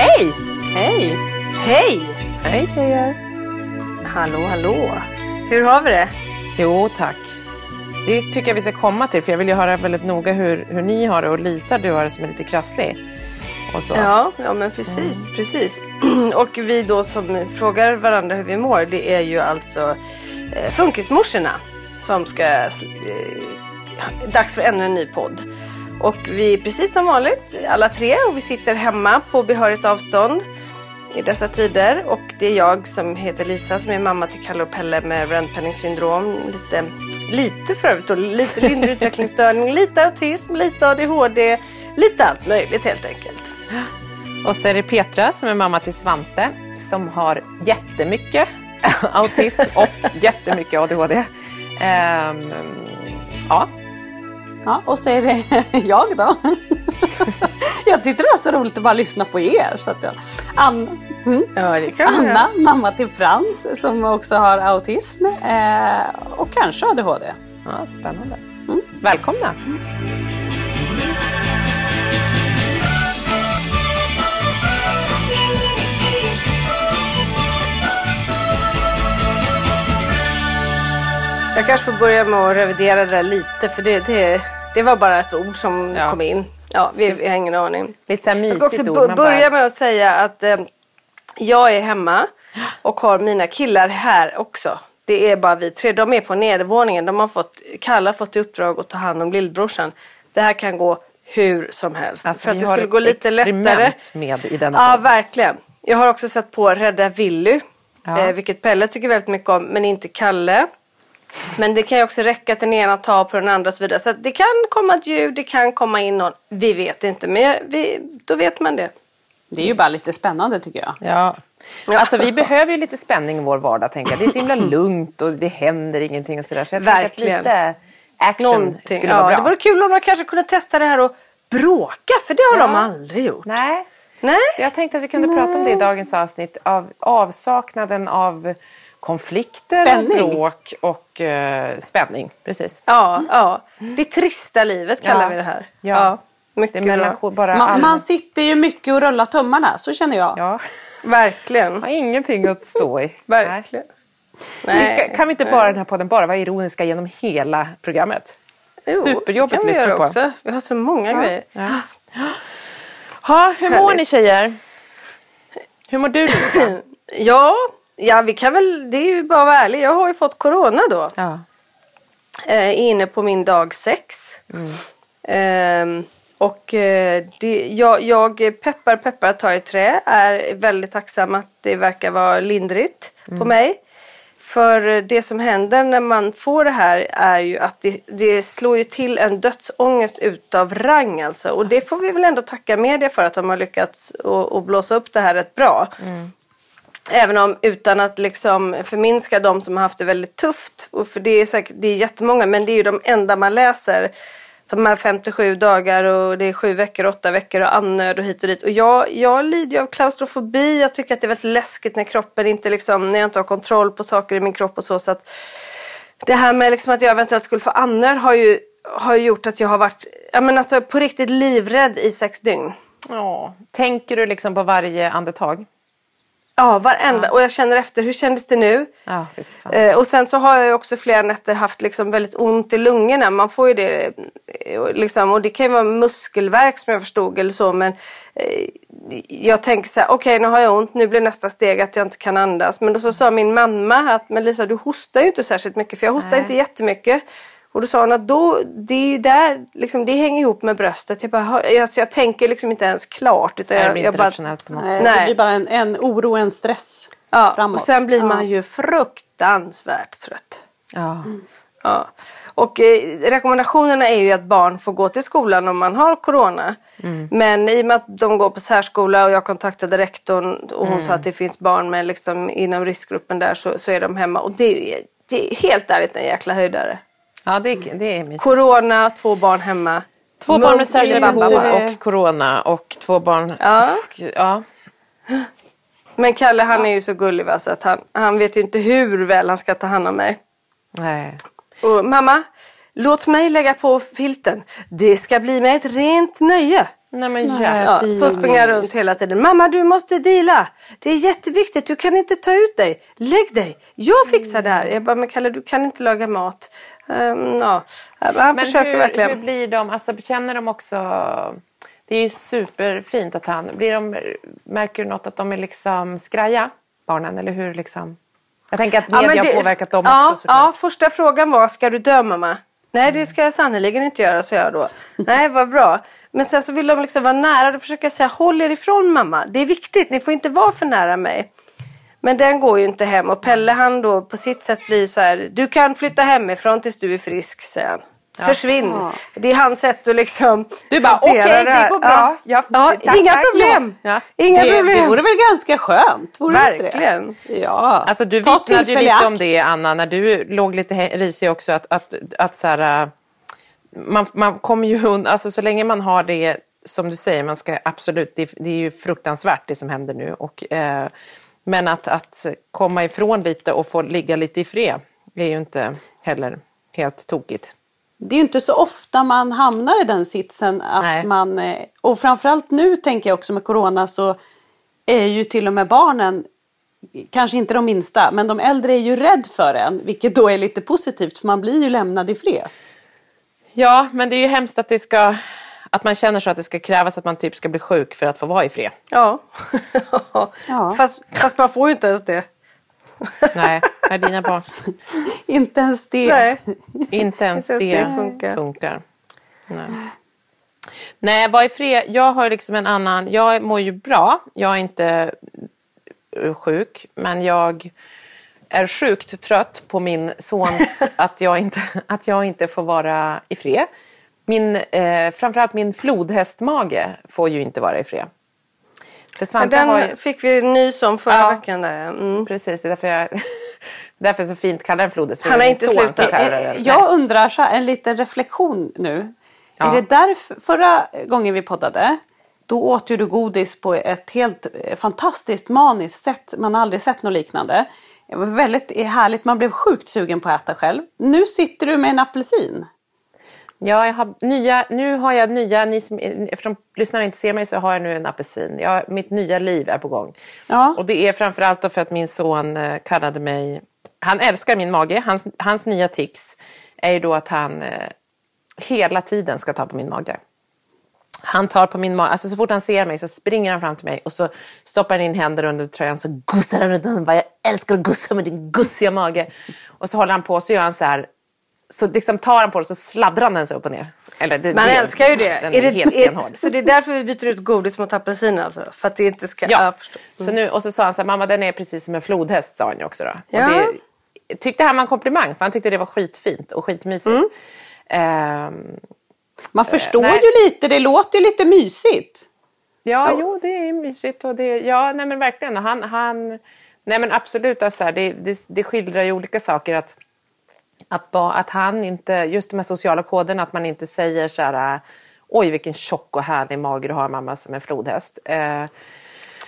Hej! Hej! Hej! Hej tjejer! Hallå, hallå. Hur har vi det? Jo tack. Det tycker jag vi ska komma till för jag vill ju höra väldigt noga hur, hur ni har det och Lisa du har det som är lite krasslig. Ja, ja men precis, precis. Och vi då som frågar varandra hur vi mår, det är ju alltså eh, Funkismorsorna som ska... Eh, dags för ännu en ny podd. Och vi är precis som vanligt alla tre och vi sitter hemma på behörigt avstånd i dessa tider. Och det är jag som heter Lisa som är mamma till Kalle och Pelle med Rentpenning syndrom. Lite, lite för övrigt och lite lindrig utvecklingsstörning, lite autism, lite ADHD, lite allt möjligt helt enkelt. Och så är det Petra som är mamma till Svante som har jättemycket autism och jättemycket ADHD. Um, ehm, ja, Ja, och så är det jag då. jag tyckte det var så roligt att bara lyssna på er. Så att jag, Anna, mm. Ja, Anna, mamma till Frans som också har autism eh, och kanske ADHD. ja spännande. Välkomna! Jag kanske får börja med att revidera det där lite för det, det, det var bara ett ord som Ja. kom in. Ja, vi, vi har ingen aning. Lite så här Jag ska mysigt också ord. börja med att säga att eh, jag är hemma och har mina killar här också. Det är bara vi tre. De är på nedervåningen. De har fått, Kalle har fått i uppdrag att ta hand om lillbrorsan. Det här kan gå hur som helst. Alltså, för att det skulle gå lite lättare. med i denna Ja, podd. verkligen. Jag har också satt på Rädda Willy. Ja. Eh, vilket Pelle tycker väldigt mycket om, men inte Kalle. Men det kan ju också räcka att den ena tar på den andra och så vidare. Så att det kan komma ett ljud, det kan komma in någon. Vi vet inte, men jag- vi, då vet man det. Det är ju bara lite spännande tycker jag. Ja. Alltså vi behöver ju lite spänning i vår vardag tänker jag. Det är så himla lugnt och det händer ingenting och sådär. Så jag tänker Verkligen. att lite action Någonting. skulle Ja, vara bra. det vore kul om de kanske kunde testa det här och bråka, för det har Ja. de aldrig gjort. Nej. Nej. Jag tänkte att vi kunde prata om det i dagens avsnitt. Av avsaknaden av konflikter, Spänning. och bråk och eh, spänning. Precis. Ja, ja. Det trista livet kallar Ja. vi det här. Ja. Det mycket melanko- bara Man, all- man sitter ju mycket och rullar tummarna, så känner jag. Ja. Verkligen. Har ingenting att stå i. Verkligen. Nej. Vi ska, kan vi inte bara den här podden bara vara ironiska genom hela programmet? Jo, Superjobbigt att lyssna på. Också. Vi har så många grejer. Ja. Ha, hur mår Härligt. ni tjejer? Hur mår du? Ja, ja, vi kan väl, det är ju bara att vara ärlig. Jag har ju fått corona då. ja. Eh, inne på min dag sex. Ehm, och eh, det, jag, jag peppar peppar tar i trä. Är väldigt tacksam att det verkar vara lindrigt på mig. För det som händer när man får det här är ju att det, det slår ju till en dödsångest utav rang alltså. Och det får vi väl ändå tacka media för att de har lyckats att blåsa upp det här rätt bra. Mm. Även om utan att liksom förminska de som har haft det väldigt tufft. Och för det är säkert det är jättemånga men det är ju de enda man läser de här 57 dagar och det är sju veckor, åtta veckor och annöd och hit och dit. Och jag, jag lider ju av klaustrofobi. Jag tycker att det är väldigt läskigt när kroppen inte liksom, när jag inte har kontroll på saker i min kropp och så. så att det här med liksom att jag eventuellt skulle få annöd har ju, har ju gjort att jag har varit ja, men alltså, på riktigt livrädd i sex dygn. Ja. Tänker du liksom på varje andetag? Ja, varenda. Ja. Och jag känner efter, hur kändes det nu? Ja, eh, och sen så har jag också flera nätter haft liksom väldigt ont i lungorna. Man får ju det, eh, liksom, och det kan ju vara muskelvärk som jag förstod eller så. Men eh, jag tänker så här, okej okay, nu har jag ont, nu blir nästa steg att jag inte kan andas. Men då så sa min mamma att, men Lisa du hostar ju inte särskilt mycket. För jag hostar Nej. inte jättemycket. Och då sa hon att då, det är där, liksom, det hänger ihop med bröstet. Jag, bara, alltså, jag tänker liksom inte ens klart. Utan jag, det jag bara, nej, på något sätt. Nej. Det blir bara en, en oro, en stress ja, framåt. Och sen blir man ju fruktansvärt trött. Ja. Mm. Ja. Och eh, rekommendationerna är ju att barn får gå till skolan om man har corona. Mm. Men i och med att de går på särskola och jag kontaktade rektorn och hon mm. sa att det finns barn med liksom, inom riskgruppen där så, så är de hemma. Och det, det är helt ärligt en jäkla höjdare. Ja, det, det är mysigt. Corona, två barn hemma. Två barn med särskilda behov och corona och två barn... Ja. ja. Men Kalle han är ju så gullig va, så att han, han vet ju inte hur väl han ska ta hand om mig. Nej. Och mamma, låt mig lägga på filten. Det ska bli mig ett rent nöje. Nej, men ja, så springer jag runt hela tiden. Mamma du måste dela. Det är jätteviktigt. Du kan inte ta ut dig. Lägg dig. Jag fixar det här. Jag bara, men Kalle du kan inte laga mat. Um, ja. Han men försöker hur, verkligen. Hur blir de? Alltså, känner de också... Det är ju superfint att han... Blir de, märker du något att de är liksom skraja, barnen? Eller hur liksom... Jag tänker att media ja, det, har påverkat dem ja, också såklart. Ja, första frågan var, ska du dö mamma? Nej, det ska jag sannerligen inte göra, så jag då. Nej, vad bra. Men sen så vill de liksom vara nära. Då försöker jag säga, håll er ifrån mamma. Det är viktigt, ni får inte vara för nära mig. Men den går ju inte hem och Pelle han då på sitt sätt blir så här, du kan flytta hemifrån tills du är frisk, säger han. Ja. Försvinn. Ja. Det är hans sätt att liksom Du bara, okej okay, det, det, går bra. Ja. ja tack, inga tack, problem. Inga det, problem. Det vore väl ganska skönt? Vore Verkligen. Ja. Alltså, du vittnade ju lite om det Anna, när du låg lite risig också. Att, att, att så här, äh, man, man kommer ju undan, alltså så länge man har det som du säger, man ska absolut, det, det är ju fruktansvärt det som händer nu. Och, eh, men att, att komma ifrån lite och få ligga lite i fred är ju inte heller helt tokigt. Det är ju inte så ofta man hamnar i den sitsen att Nej. man, eh, och framförallt nu tänker jag också med corona så är ju till och med barnen, kanske inte de minsta, men de äldre är ju rädd för en, vilket då är lite positivt för man blir ju lämnad i fred. Ja, men det är ju hemskt att det ska att man känner så att det ska krävas att man typ ska bli sjuk för att få vara i fred. Ja, ja. Fast, fast man får ju inte ens det. Nej, är dina barn. inte ens det. Nej. Inte ens, inte ens det, funkar. funkar. Nej. Nej, var i fred. Jag har liksom en annan... Jag mår ju bra. Jag är inte sjuk, men jag är sjukt trött på min sons att jag inte, att jag inte får vara i fred. Min, eh, framförallt min flodhästmage får ju inte vara i fred. För Svante den har ju... fick vi nys om förra ja, veckan. Där. Mm. Precis, det är därför jag därför så fint kallar den flodhäst. Han har inte slutat. Jag undrar, så en liten reflektion nu. Ja. Är det därför, förra gången vi poddade, då åt ju du godis på ett helt eh, fantastiskt maniskt sätt. Man har aldrig sett något liknande. Det var väldigt härligt, man blev sjukt sugen på att äta själv. Nu sitter du med en apelsin. Ja, jag har nya, nu har jag nya, ni som, eftersom lyssnarna inte ser mig så har jag nu en apelsin. Jag, mitt nya liv är på gång. Ja. Och det är framförallt för att min son eh, kallade mig, han älskar min mage, hans, hans nya tics är ju då att han eh, hela tiden ska ta på min mage. Han tar på min mage, alltså så fort han ser mig så springer han fram till mig och så stoppar han in händer under tröjan så gussar han runt den. Jag älskar att gussa med din gussiga mage. Och så håller han på så gör han så här så liksom tar han på det så sladdrar han den sig upp och ner. Eller det, Man det, älskar ju det. Den är, är helt är, så det är därför vi byter ut godis mot apelsin alltså? För att det inte ska... Ja. Mm. Så nu, och så sa han så här, mamma den är precis som en flodhäst sa han ju också då. Ja. Och det tyckte han var en komplimang för han tyckte det var skitfint och skitmysigt. Mm. Ehm, Man förstår nej. ju lite, det låter ju lite mysigt. Ja, jo, det är mysigt. Och det, ja, nej men verkligen. Han, han, nej men absolut, alltså, här, det, det, det skildrar ju olika saker. Att, att, ba, att han inte, just de här sociala koderna, att man inte säger så här, oj vilken tjock och härlig mage du har mamma som en flodhäst. Eh,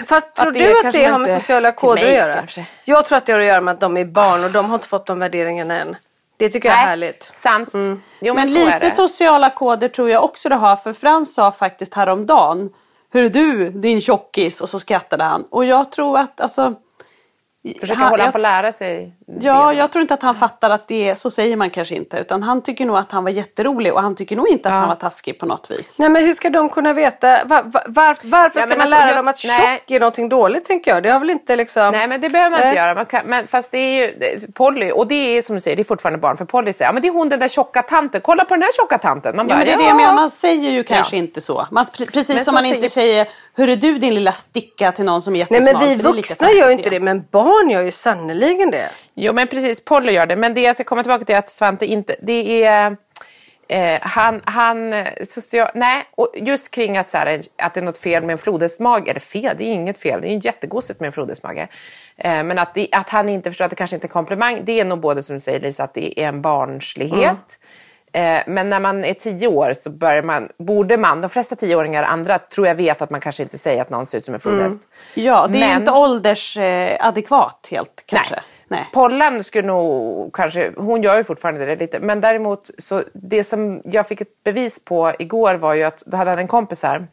Fast tror det du att det har med sociala koder mig att göra? kanske. Jag tror att det har att göra med att de är barn och de har inte fått de värderingarna än. Det tycker jag är nej, härligt. Sant. Jo, men, Men lite det. sociala koder tror jag också du har. För Frans sa faktiskt häromdagen. Hur är du din tjockis? Och så skrattade han. Och jag tror att alltså. Försöker han- hålla jag- han på att lära sig. Ja, det. jag tror inte att han fattar att det är, så säger man kanske inte. Utan han tycker nog att han var jätterolig och han tycker nog inte att han var taskig på något vis. Nej men hur ska de kunna veta? Var, var, var, varför Ja, ska man alltså, lära jag- dem att nej. tjock är någonting dåligt tänker jag. Det har väl inte liksom... Nej men det behöver man Nej. inte göra. Man kan, men fast det är ju det- Polly, och det är som du säger, det är fortfarande barn. För Polly säger, ja men det är hon den där tjocka tanten. Kolla på den här tjocka tanten. Man Ja, bara, men det är det ja. jag man säger ju kanske Ja. inte så. Man, pre- precis Men som så man inte säger, hur är du din lilla sticka till någon som är Nej jättesmal. men vi vuxna gör inte det men barn gör ju sannerligen det. Jo men precis, Polly gör det. Men det jag ska komma tillbaka till är att Svante inte, det är eh, han, han, eh, social, nej, och just kring att, så här, att det är något fel med en flodhästmage, eller fel, det är inget fel, det är ju jättegosigt med en flodhästmage. Eh, men att, det, att han inte förstår att det kanske inte är en komplimang, det är nog både som du säger Lisa, att det är en barnslighet. Eh, Men när man är tio år så börjar man, borde man, de flesta tioåringar andra tror jag vet att man kanske inte säger att någon ser ut som en flodhäst. Ja, det är Men- inte åldersadekvat helt kanske. Nej. Nej. Pollan skulle nog kanske, hon gör ju fortfarande det lite, men däremot så det som jag fick ett bevis på igår var ju att då hade han en kompis här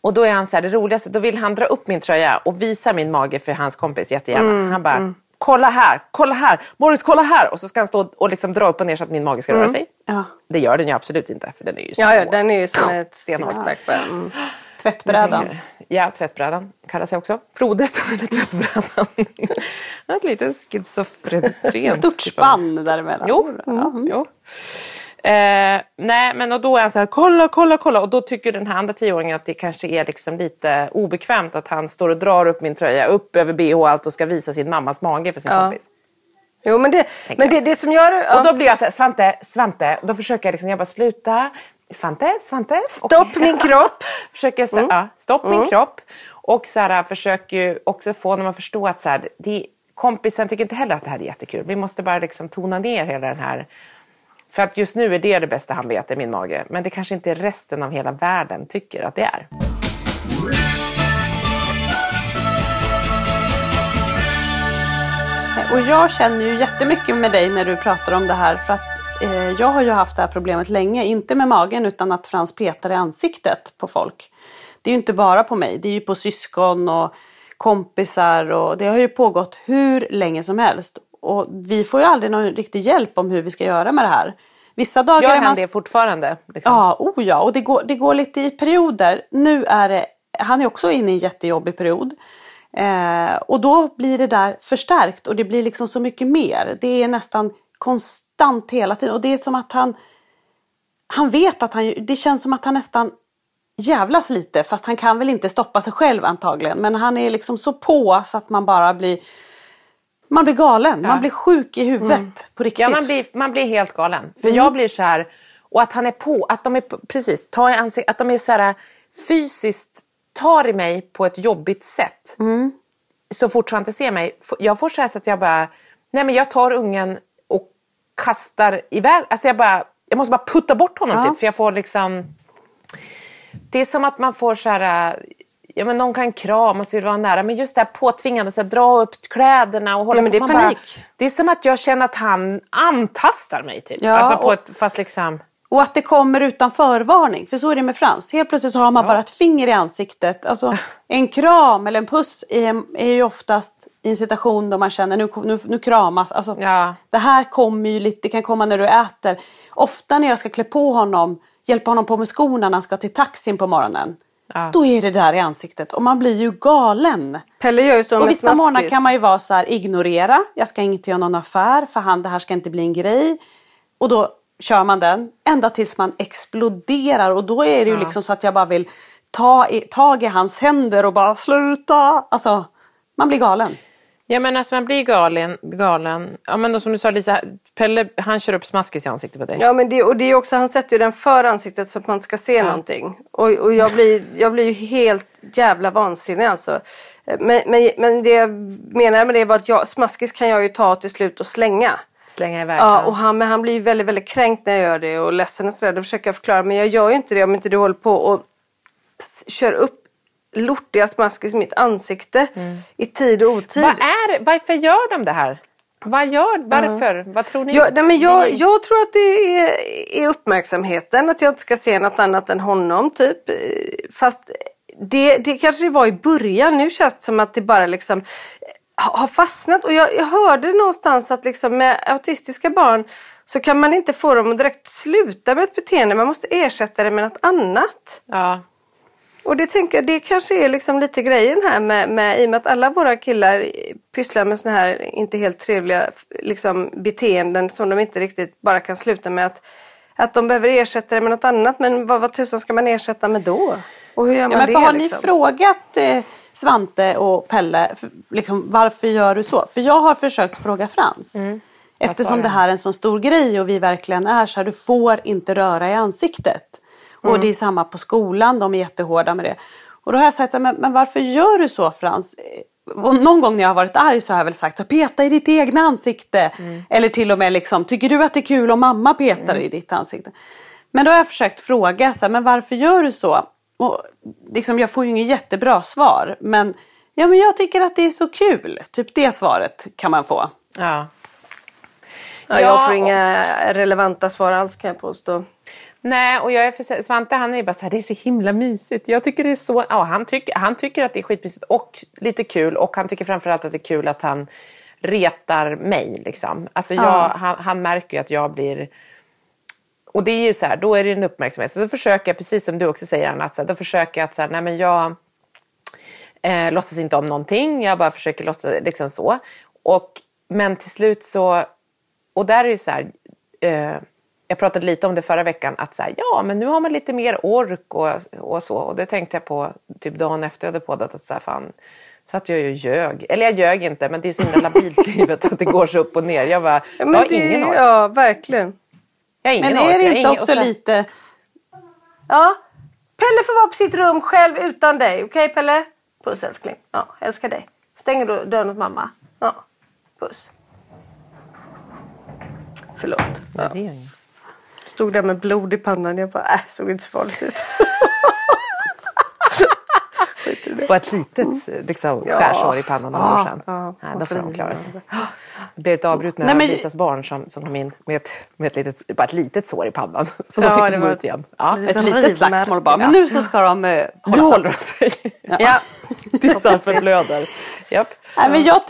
och då är han så här, det roligaste, då vill han dra upp min tröja och visa min mage för hans kompis jättegärna. Mm, han bara, kolla här, kolla här, Morris kolla här! Och så ska han stå och liksom dra upp och ner så att min mage ska röra sig. Ja. Det gör den ju absolut inte, för den är ju Mm. Ja, ja så den är ju som ett sixpack bara. Mm. Tvättbrädan. Ja, tvättbrädan kallas jag också. Flodhästen eller tvättbrädan. Ett litet schizofrent. Stort typ spann däremellan. Jo, ja, jo. Eh, nej, men och då är han så här, kolla, kolla, kolla. Och då tycker den här andra tioåringen att det kanske är liksom lite obekvämt att han står och drar upp min tröja upp över bh och allt och ska visa sin mammas mage för sin Ja. kompis. Jo men det, men det, det som gör... Ja. Och då blir jag så här, Svante, Svante. Då försöker jag liksom, jag bara sluta. Svante, Svante. Stopp min kropp. försöker jag, så, Mm. ja, stopp min kropp. Och så här, försöker också få honom att förstå att så här, det, kompisen tycker inte heller att det här är jättekul. Vi måste bara liksom tona ner hela den här... För att just nu är det det bästa han vet, i min mage. Men det kanske inte resten av hela världen tycker att det är. Och jag känner ju jättemycket med dig när du pratar om det här. För att eh, jag har ju haft det här problemet länge. Inte med magen utan att Frans petar i ansiktet på folk. Det är ju inte bara på mig. Det är ju på syskon och kompisar. Och det har ju pågått hur länge som helst. Och vi får ju aldrig någon riktig hjälp om hur vi ska göra med det här. Vissa dagar Gör han man... det fortfarande? Liksom? Ja, oh ja. Och det går, det går lite i perioder. Nu är det, han är också inne i en jättejobbig period. Eh, och då blir det där förstärkt och det blir liksom så mycket mer. Det är nästan konstant hela tiden. Och det är som att han, han vet att han, det känns som att han nästan jävlas lite. Fast han kan väl inte stoppa sig själv antagligen. Men han är liksom så på så att man bara blir, man blir galen. Man blir sjuk i huvudet på riktigt. Ja, man blir, man blir helt galen. För jag blir så här, och att han är på, att de är, precis, tar i ansiktet, att de är så här fysiskt, tar i mig på ett jobbigt sätt. Så fort inte ser mig. Jag får så här så att jag bara, nej men jag tar ungen och kastar iväg, alltså jag bara, jag måste bara putta bort honom Ja. typ, för jag får liksom, det är som att man får så här, ja men någon kan kramas och vill vara nära, men just det här påtvingande, så här, dra upp kläderna och hålla Ja, men på. det är Man bara- panik. det är som att jag känner att han antastar mig typ. Ja, alltså på och- ett, fast liksom... Och att det kommer utan förvarning. För så är det med Frans. Helt plötsligt så har man bara ett finger i ansiktet. Alltså, en kram eller en puss är, är ju oftast i en situation då man känner nu, nu, nu kramas. Alltså, Ja. Det här kommer ju lite, det kan komma när du äter. Ofta när jag ska klä på honom, hjälpa honom på med skorna när han ska till taxin på morgonen. Ja. Då är det där i ansiktet och man blir ju galen. Pelle gör ju så Och vissa morgnar kan man ju vara så här, ignorera. Jag ska inte göra någon affär för han, det här ska inte bli en grej. Och då kör man den ända tills man exploderar. Och då är det ju liksom så att jag bara vill ta i, tag i hans händer och bara sluta. Alltså, man blir galen. Ja men alltså man blir galen. galen. Ja men då, som du sa Lisa, Pelle han kör upp smaskis i ansiktet på dig. Ja, men det, och det är också, han sätter ju den för ansiktet så att man ska se ja. någonting. Och, och jag, blir, jag blir ju helt jävla vansinnig alltså. Men, men, men det jag menar med det var att jag, smaskis kan jag ju ta till slut och slänga. Slänga iväg Ja, och han, men han blir ju väldigt, väldigt kränkt när jag gör det och ledsen och sådär. Då försöker jag förklara, men jag gör ju inte det om inte du håller på och kör upp lortiga smaskis i mitt ansikte mm. i tid och otid. Vad är, varför gör de det här? Vad gör, varför? Mm. Vad tror ni? Jag, nej, men jag, jag tror att det är, är, uppmärksamheten, att jag inte ska se något annat än honom typ. Fast det, det kanske det var i början, nu känns det som att det bara liksom har fastnat. Och jag, jag hörde någonstans att liksom med autistiska barn så kan man inte få dem att direkt sluta med ett beteende, man måste ersätta det med något annat. Ja. Och det tänker jag, det kanske är liksom lite grejen här med, med, i och med att alla våra killar pysslar med såna här inte helt trevliga liksom, beteenden som de inte riktigt bara kan sluta med att, att de behöver ersätta det med något annat. Men vad, vad tusan ska man ersätta med då? Och hur gör man ja, men det? Har liksom? ni frågat eh, Svante och Pelle liksom, varför gör du så? För jag har försökt fråga Frans. Mm. Eftersom det här är en så stor grej och vi verkligen är så här, du får inte röra i ansiktet. Mm. Och det är samma på skolan, de är jättehårda med det. Och då har jag sagt, men, men varför gör du så Frans? Och någon gång när jag har varit arg så har jag väl sagt peta i ditt egna ansikte. Mm. Eller till och med liksom, tycker du att det är kul om mamma petar mm. i ditt ansikte? Men då har jag försökt fråga, så här, men varför gör du så? Och liksom, jag får ju inget jättebra svar. Men, ja, men jag tycker att det är så kul. Typ det svaret kan man få. Ja. Ja, jag får inga relevanta svar alls kan jag påstå. Nej, och jag är för, Svante han är bara så här, det är så himla mysigt. Jag tycker det är så, ja, han, tycker, han tycker att det är skitmysigt och lite kul och han tycker framförallt att det är kul att han retar mig. Liksom. Alltså jag, ja. han, han, märker ju att jag blir... Och det är ju så här, då är det en uppmärksamhet. Så då försöker jag, precis som du också säger Anna, att så här, då försöker jag att så här, nej men jag eh, låtsas inte om någonting. Jag bara försöker låtsas liksom så. Och, men till slut så, och där är det så här, eh, jag pratade lite om det förra veckan, att så här, ja, men nu har man lite mer ork och, och så. Och det tänkte jag på typ dagen efter jag hade poddat, att så här, fan, så att jag ju ljög. Eller jag ljög inte, men det är så himla labilt livet att det går så upp och ner. Jag, bara, ja, jag har det, ingen ork. Ja, verkligen. Jag har ingen men är det inte också så... lite... Ja, Pelle får vara på sitt rum själv utan dig. Okej okay, Pelle? Puss älskling. Ja, älskar dig. Stänger dörren åt mamma. Ja, puss. Förlåt. Ja. det gör inget. Stod där med blod i pannan. Jag bara, äh, såg inte så farligt ut. På ett litet liksom, ja. skärsår i pannan några år sedan. Ja, Nej, då får de klara sig. Det blev ett avbrott med Nej, men... Lisas barn som, som kom in med ett, med ett, litet, bara ett litet sår i pannan. Så ja, de fick de gå ut igen. Ja. Ett litet slagsmål bara. Men nu så ska de uh, hålla nu håller sig. Ja. Tills de förblöder. Japp. Nej, men jag,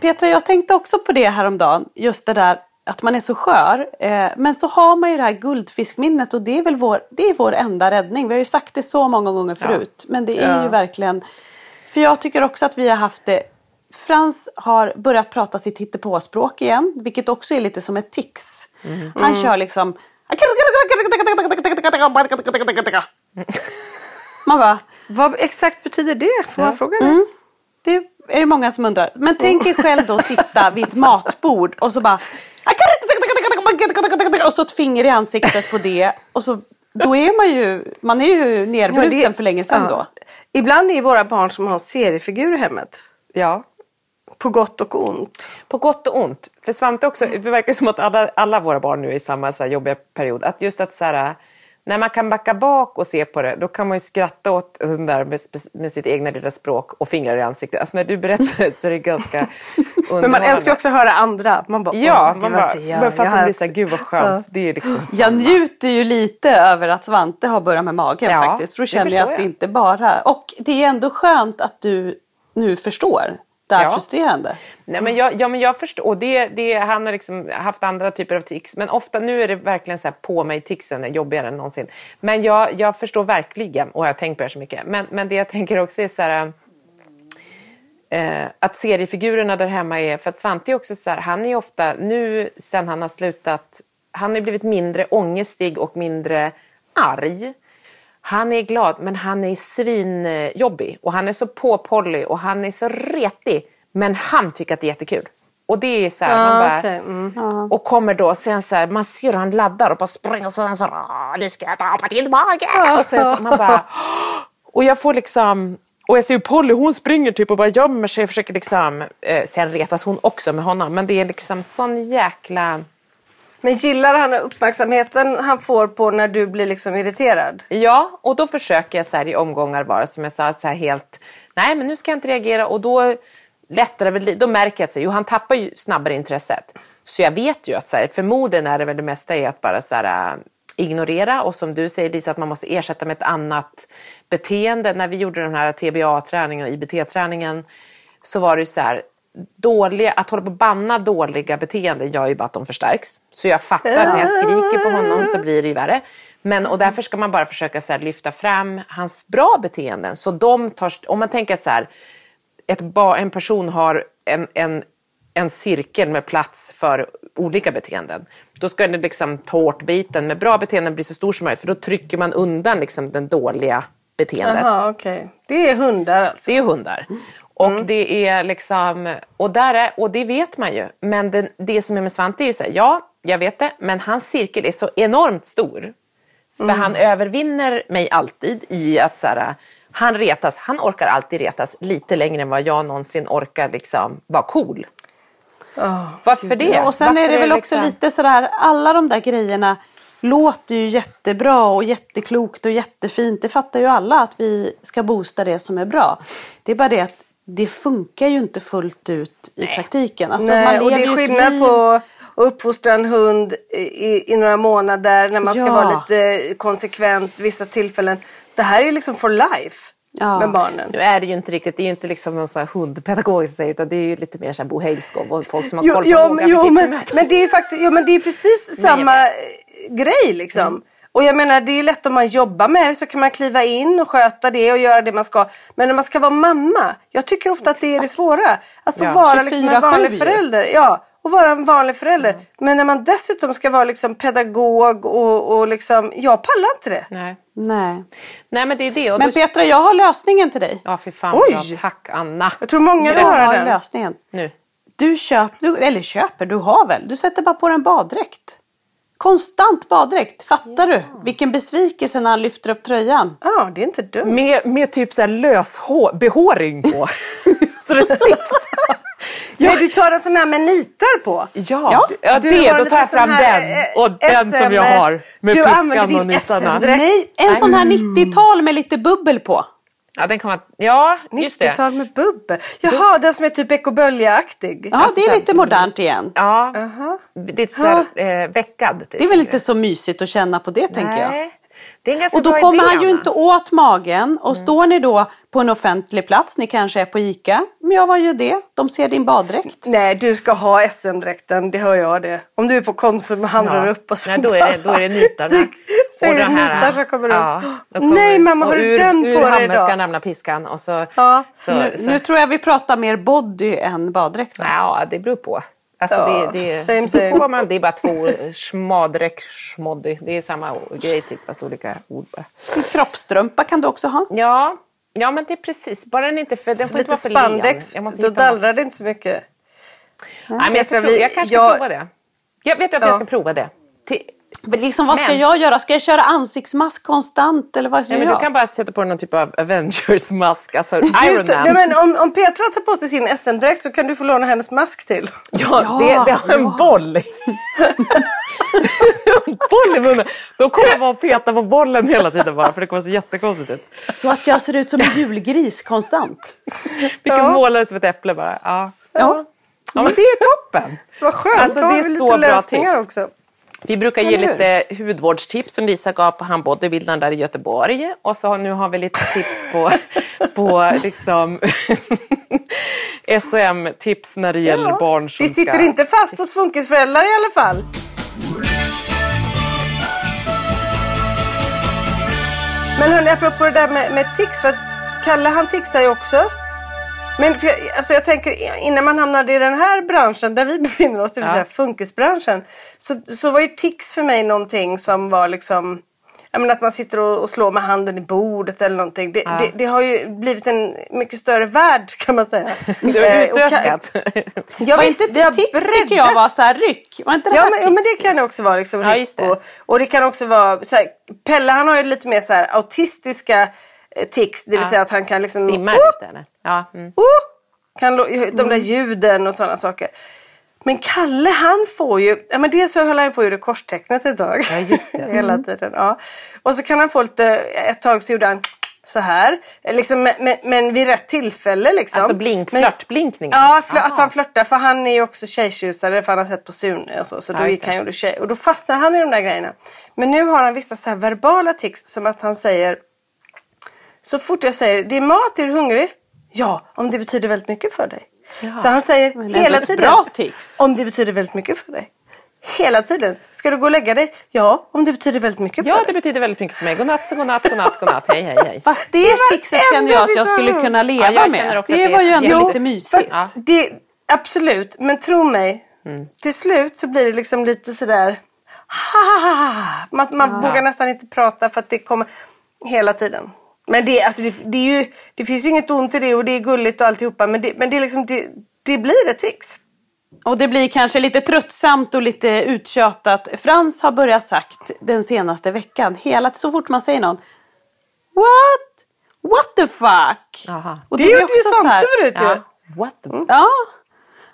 Petra, jag tänkte också på det häromdagen. Just det där att man är så skör. Eh, men så har man ju det här guldfiskminnet och det är väl vår, det är vår enda räddning. Vi har ju sagt det så många gånger förut. Ja. Men det är ja. ju verkligen... För jag tycker också att vi har haft det... Frans har börjat prata sitt hittepåspråk igen, vilket också är lite som ett tics. Mm. Han kör liksom... Man bara... Vad exakt betyder det? Får man fråga det? Mm. Det är det många som undrar. Men tänk er själv då sitta vid ett matbord och så bara och så ett finger i ansiktet på det. Och så, då är man ju, man är ju nerbruten ja, det, för länge sedan ja. då. Ibland är våra barn som har seriefigurer i hemmet. Ja. På gott och ont. På gott och ont. För Svante också, det verkar som att alla, alla våra barn nu är i samma så här, jobbiga period. Att just att så här, när man kan backa bak och se på det, då kan man ju skratta åt den där med, med sitt egna lilla språk och fingrar i ansiktet. Alltså när du berättar det så är det ganska Men man älskar också att höra andra. Man bara, ja, man bara, för att man blir såhär, gud vad skönt. Ja. Det är liksom jag njuter ju lite över att Svante har börjat med magen ja, faktiskt. För då känner jag att det inte bara... Och det är ändå skönt att du nu förstår det ja. frustrerande. Nej, men jag, ja, men jag förstår. Och det, det, han har liksom haft andra typer av tics. Men ofta nu är det verkligen så här på mig ticsen är jobbigare än någonsin. Men jag, jag förstår verkligen, och jag har tänkt på det så mycket. Men, men det jag tänker också är så här... Eh, att seriefigurerna där hemma är, för att Svante är också så här, han är ofta, nu sen han har slutat, han har blivit mindre ångestig och mindre arg. Han är glad, men han är svinjobbig och han är så påpollig och han är så retig. Men han tycker att det är jättekul. Och det är så här, man bara, okej, mm. och kommer då sen så här, man ser hur han laddar och bara springer och så, så här, "Åh, nu ska jag ta på din mage. Och sen så man bara, och jag får liksom, och jag ser ju Polly, hon springer typ och bara gömmer sig och försöker liksom, eh, sen retas hon också med honom. Men det är liksom sån jäkla, men gillar han uppmärksamheten han får på när du blir liksom irriterad? ja, och då försöker jag så här i omgångar bara som jag sa, att så här helt, nej men nu ska jag inte reagera och då lättar det väl då märker jag att jo, han tappar ju snabbare intresset. Så jag vet ju att så här, förmodligen är det väl det mesta är att bara så här, äh, ignorera och som du säger Lisa att man måste ersätta med ett annat beteende. När vi gjorde den här TBA-träningen och IBT-träningen så var det ju så här dåliga, att hålla på och banna dåliga beteenden gör ju bara att de förstärks. Så jag fattar när jag skriker på honom så blir det ju värre. Men, och därför ska man bara försöka så här, lyfta fram hans bra beteenden. Så de tar, om man tänker så här, ett en person har en, en, en cirkel med plats för olika beteenden. Då ska den liksom tårtbiten med bra beteenden bli så stor som möjligt för då trycker man undan liksom den dåliga beteendet. Jaha, okej. Det är hundar alltså. Det är hundar. Och det är liksom, och, där är, och det vet man ju. Men den, det som är med Svante är ju så här, ja, jag vet det, men hans cirkel är så enormt stor. För han övervinner mig alltid i att så här, han retas, han orkar alltid retas lite längre än vad jag någonsin orkar liksom vara cool. Varför det? Ja, och sen Varför är det väl också liksom- lite sådär, alla de där grejerna låter ju jättebra och jätteklokt och jättefint. Det fattar ju alla att vi ska boosta det som är bra. Det är bara det att det funkar ju inte fullt ut i praktiken. Alltså, Nej, man och det är ju skillnad liv- på att uppfostra en hund i, i några månader när man ska Ja. vara lite konsekvent vissa tillfällen. Det här är liksom for life Ja. med barnen. Nu är det ju inte riktigt, det är ju inte liksom någon sån här hundpedagog som säger utan det är ju lite mer så här Bo Hejskov och folk som har koll på jo, jo, men, men det är faktiskt, jo, men det är precis samma vet. Grej liksom. Och jag menar det är lätt om man jobbar med det så kan man kliva in och sköta det och göra det man ska. Men när man ska vara mamma, jag tycker ofta att det är det svåra. Att få Ja. vara liksom en 24/7 vanlig förälder. Ja, och vara en vanlig förälder. Mm. Men när man dessutom ska vara liksom pedagog och, och liksom, jag pallar inte det. Nej. Nej. Nej men det är det. Och Men då, Petra, jag har lösningen till dig. Ja fy fan Oj! bra. Tack Anna. Jag tror många vill Jag höra har den. lösningen. Nu. Du köper, du, eller köper, du har väl? Du sätter bara på en baddräkt. Konstant baddräkt. Fattar du? Vilken besvikelse när han lyfter upp tröjan. Ja, det är inte dumt. Med, med typ så här lös hår, behåring på. så det sticksar. Men du tar en sån här med nitar på. Ja, ja du det, då tar jag fram den. eh, Och den som jag har med du använder piskan din och. SM-dräkt. Nej, en sån här 90-tal med lite bubbel på. Ja, den kan man... Ja, just det. 90-tal med bubbel. Jaha, den som är typ ekobölja-aktig. Ja, det är lite modernt igen. Ja, det är så här, eh, veckad. Typ. Det är väl inte så mysigt att känna på det, tänker jag. Och då kommer idé, han ju Anna. inte åt magen. Och står ni då på en offentlig plats, ni kanske är på ICA. Men jag var ju det. De ser din baddräkt. Nej, du ska ha SM-dräkten, det hör jag det. Om du är på Konsum och handlar Ja. upp och så Nej, då är det, då är det nitarna. Du säger de här- nitar som kommer ja, då kommer- Nej mamma, har du ur, den ur på dig hammen ska nämna piskan och så... Ja. så, Nu, så nu tror jag vi pratar mer body än baddräkt. Va? Ja, det beror på. Alltså Ja, det, det, same, same. man, det är bara två smadräck, schmoddy. Det är samma grej typ, fast olika ord bara. En kroppstrumpa kan du också ha. Ja, ja men det är precis. Bara den inte för, den får inte vara för len. spandex, Jag måste då dallrar det inte så mycket. Nej, men jag, Petra, prova, jag kanske jag- ska prova det. Jag vet att Ja. jag ska prova det. Till, Liksom, vad ska Men- jag göra? Ska jag köra ansiktsmask konstant? Eller vad ska nej, men jag? du kan bara sätta på någon typ av Avengers-mask, alltså Iron nej, Man. men om, om Petra tar på sig sin SM-dräkt så kan du få låna hennes mask till. Ja, det, det har en ja. boll. en boll i munnen. Då kommer jag bara att peta på bollen hela tiden bara för det kommer se jättekonstigt ut. Så att jag ser ut som en julgris konstant. Vi kan Ja. måla det som ett äpple bara. Ja. Ja. ja, men det är toppen. Vad skönt, Alltså, det är så bra tips. också. Vi brukar ge lite hudvårdstips som Lisa gav på han där i Göteborg. Och så nu har vi lite tips på, på liksom SOM-tips när det gäller barn som Vi sitter ska... inte fast hos funkisföräldrar i alla fall. Men hörni, apropå det där med, med tics, för att Kalle han tixar ju också. Men för jag, alltså jag tänker innan man hamnade i den här branschen där vi befinner oss, det vill Ja. säga funkisbranschen, så, så var ju tics för mig någonting som var liksom jag menar, att man sitter och, och slår med handen i bordet eller någonting. Det, det, det, har ju blivit en mycket större värld kan man säga. Det har Eh, utökat. Ja, var visst, inte det tics tycker breddat. jag var så här ryck? Var inte det Ja här men, ja men det kan det också vara. Liksom, Ja, just det. Och, och det kan också vara, så här, Pelle han har ju lite mer så här, autistiska eh, tics. Det vill säga att han kan liksom... Stimmar Oh! lite eller? Ja. Mm. Oh! Kan, de där ljuden och sådana saker. Men Kalle han får ju, ja men dels så höll han ju på att göra korstecknet ett tag. Ja, just det. Hela tiden. Ja. Och så kan han få lite, ett tag så gjorde han så här. Liksom, men, men, vid rätt tillfälle liksom. Alltså blink, flörtblinkningen. Ja, flö- att han flörtar för han är ju också tjejtjusare för han har sett på Sune och så. Så då gick han och gjorde tjej. Och då fastnar han i de där grejerna. Men nu har han vissa så här verbala tics som att han säger så fort jag säger det är mat, är du hungrig? Ja, om det betyder väldigt mycket för dig. Så han säger hela ett tiden. bra tics. Om det betyder väldigt mycket för dig. Hela tiden. Ska du gå och lägga dig? Ja, om det betyder väldigt mycket för Ja, dig. det betyder väldigt mycket för mig. Godnatt, så godnatt, godnatt, godnatt. Hej, hej, hej. Fast det ticset känner jag att jag skulle kunna leva Ja, jag känner med. också Det det var ju är ändå lite mysigt. Ja. Det, absolut, men tro mig. Mm. Till slut så blir det liksom lite sådär... Ha, man man vågar nästan inte prata för att det kommer hela tiden. Men det, alltså det, det, är ju, det finns ju inget ont i det och det är gulligt och alltihopa. Men det, men det, är liksom, det, det blir ett tics. Och det blir kanske lite tröttsamt och lite uttjatat. Frans har börjat sagt den senaste veckan, hela så fort man säger någon What? What the fuck? Jaha. Och Det, blir gjorde ju så här- förut ju. Ja. What the... Ja.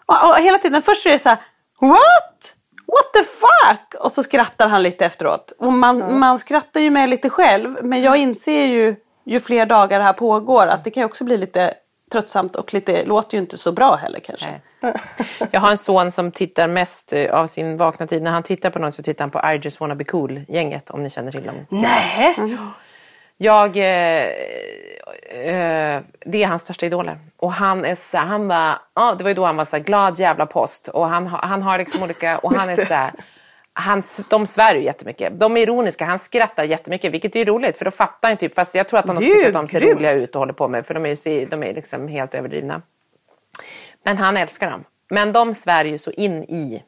Och, och hela tiden, först är det så här What? What the fuck? Och så skrattar han lite efteråt. Och man, man skrattar ju med lite själv. Men jag inser ju, ju fler dagar det här pågår, att det kan också bli lite tröttsamt och lite, låter ju inte så bra heller kanske. Nej. Jag har en son som tittar mest eh, av sin vakna tid. När han tittar på något så tittar han på I just wanna be cool-gänget, om ni känner till dem. Nej. Mm. Jag... Eh, eh, det är hans största idoler. Och han är så han bara, ja, det var ju då han var så glad jävla post. Och han, han har liksom olika, och han är så han, de svär ju jättemycket. De är ironiska, han skrattar jättemycket, vilket är roligt för då fattar han typ, fast jag tror att han också tycker att de ser grymt. roliga ut och håller på med, för de är ju de är liksom helt överdrivna. Men han älskar dem. Men de svär ju så in i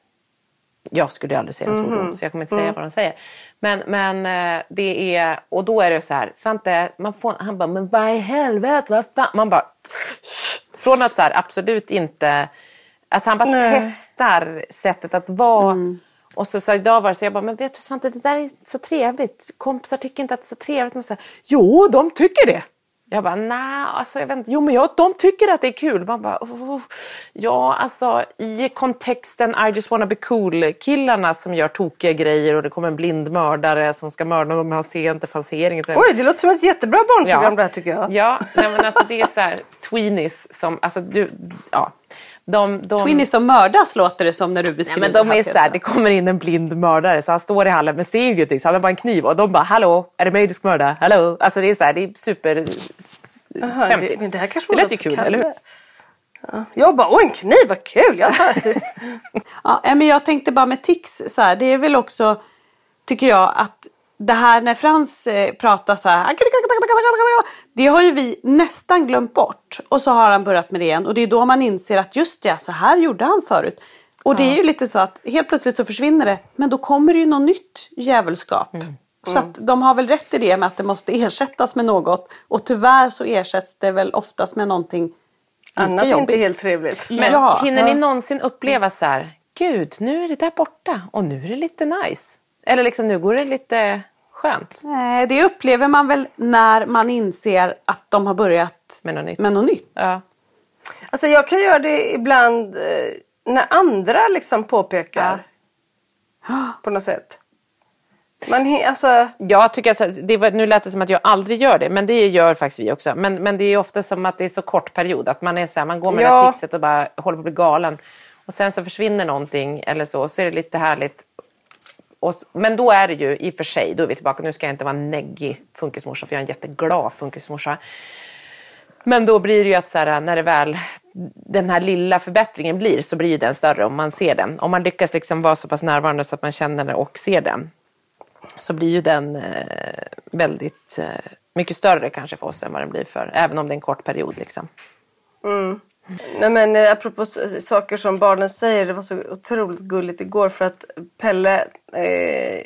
jag skulle aldrig säga en svordom, så jag kommer inte säga vad de säger. Men, men eh, det är, och då är det så här, Svante, man får, han bara, men vad i helvete, vad fan? Man bara, från att så här, absolut inte, alltså han bara Nej. testar sättet att vara. Och så, så idag var det så, jag bara, men vet du Svante, det där är så trevligt. Kompisar tycker inte att det är så trevligt. Men så här, jo, de tycker det. Jag bara, nej, alltså jag vet inte. Jo, men jag, de tycker att det är kul. Man bara, oh, ja, alltså i kontexten I just wanna be cool-killarna som gör tokiga grejer och det kommer en blind mördare som ska mörda dem och se inte falseringen. Oj, det låter som ett jättebra barnprogram det här tycker jag. Ja, nej, men alltså det är så här, tweenies som, alltså du, ja. De, de, Twinnies som mördas låter det som när du Nej, beskriver men de är så här, det kommer in en blind mördare så han står i hallen men ser ju ingenting så han har bara en kniv och de bara hallå, är det mig du ska mörda? Hallå? Alltså det är så här, det är super s- Aha, det, men det här kanske det lät ju kul, eller hur? Ja. Jag bara, åh en kniv, vad kul! Jag. Ja, nej, men jag tänkte bara med tics, så här, det är väl också, tycker jag, att det här när Frans eh, pratar så här, det har ju vi nästan glömt bort. Och så har han börjat med det igen och det är då man inser att just ja, så här gjorde han förut. Och det är ju lite så att helt plötsligt så försvinner det, men då kommer det ju något nytt djävulskap. Så att de har väl rätt i det med att det måste ersättas med något. Och tyvärr så ersätts det väl oftast med någonting Annat är inte jobbigt. helt trevligt. Men Ja. hinner ni någonsin uppleva så här, gud nu är det där borta och nu är det lite nice? Eller liksom nu går det lite skönt Nej, det upplever man väl när man inser att de har börjat med något nytt? med något nytt. Ja. Alltså jag kan göra det ibland eh, när andra liksom påpekar. På något sätt. Man, alltså, Jag tycker alltså, det var, nu lät det som att jag aldrig gör det, men det gör faktiskt vi också. Men, men det är ofta som att det är så kort period, att man är så här, man går med det Ja. här tipset och bara håller på att bli galen. Och sen så försvinner någonting eller så, så är det lite härligt. Och, men då är det ju i och för sig, då är vi tillbaka, nu ska jag inte vara en neggig funkismorsa, för jag är en jätteglad funkismorsa. Men då blir det ju att så här, när det väl den här lilla förbättringen blir så blir den större om man ser den. Om man lyckas liksom vara så pass närvarande så att man känner den och ser den så blir ju den eh, väldigt eh, mycket större kanske för oss än vad den blir för, även om det är en kort period. Liksom. Mm nej men eh, apropå saker som barnen säger, det var så otroligt gulligt igår för att Pelle, eh,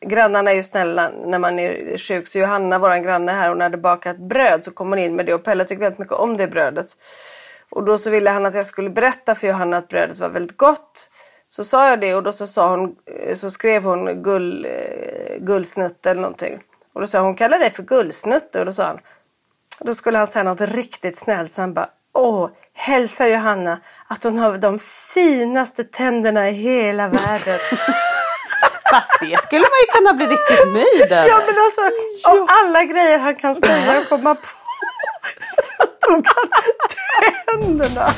grannarna är ju snälla när man är sjuk. Så Johanna, vår granne här, hon hade bakat bröd så kom hon in med det och Pelle tycker väldigt mycket om det brödet. Och då så ville han att jag skulle berätta för Johanna att brödet var väldigt gott. Så sa jag det och då så, sa hon, eh, så skrev hon gull, eh, gullsnutt eller någonting. Och då sa hon, hon kallar dig för gullsnutt. Och då sa han, då skulle han säga något riktigt snällt. Så han bara, åh, hälsa Johanna att hon har de finaste tänderna i hela världen. Fast det skulle man ju kunna bli riktigt nöjd över. ja men alltså, av alla grejer han kan säga och komma på så tog han tänderna.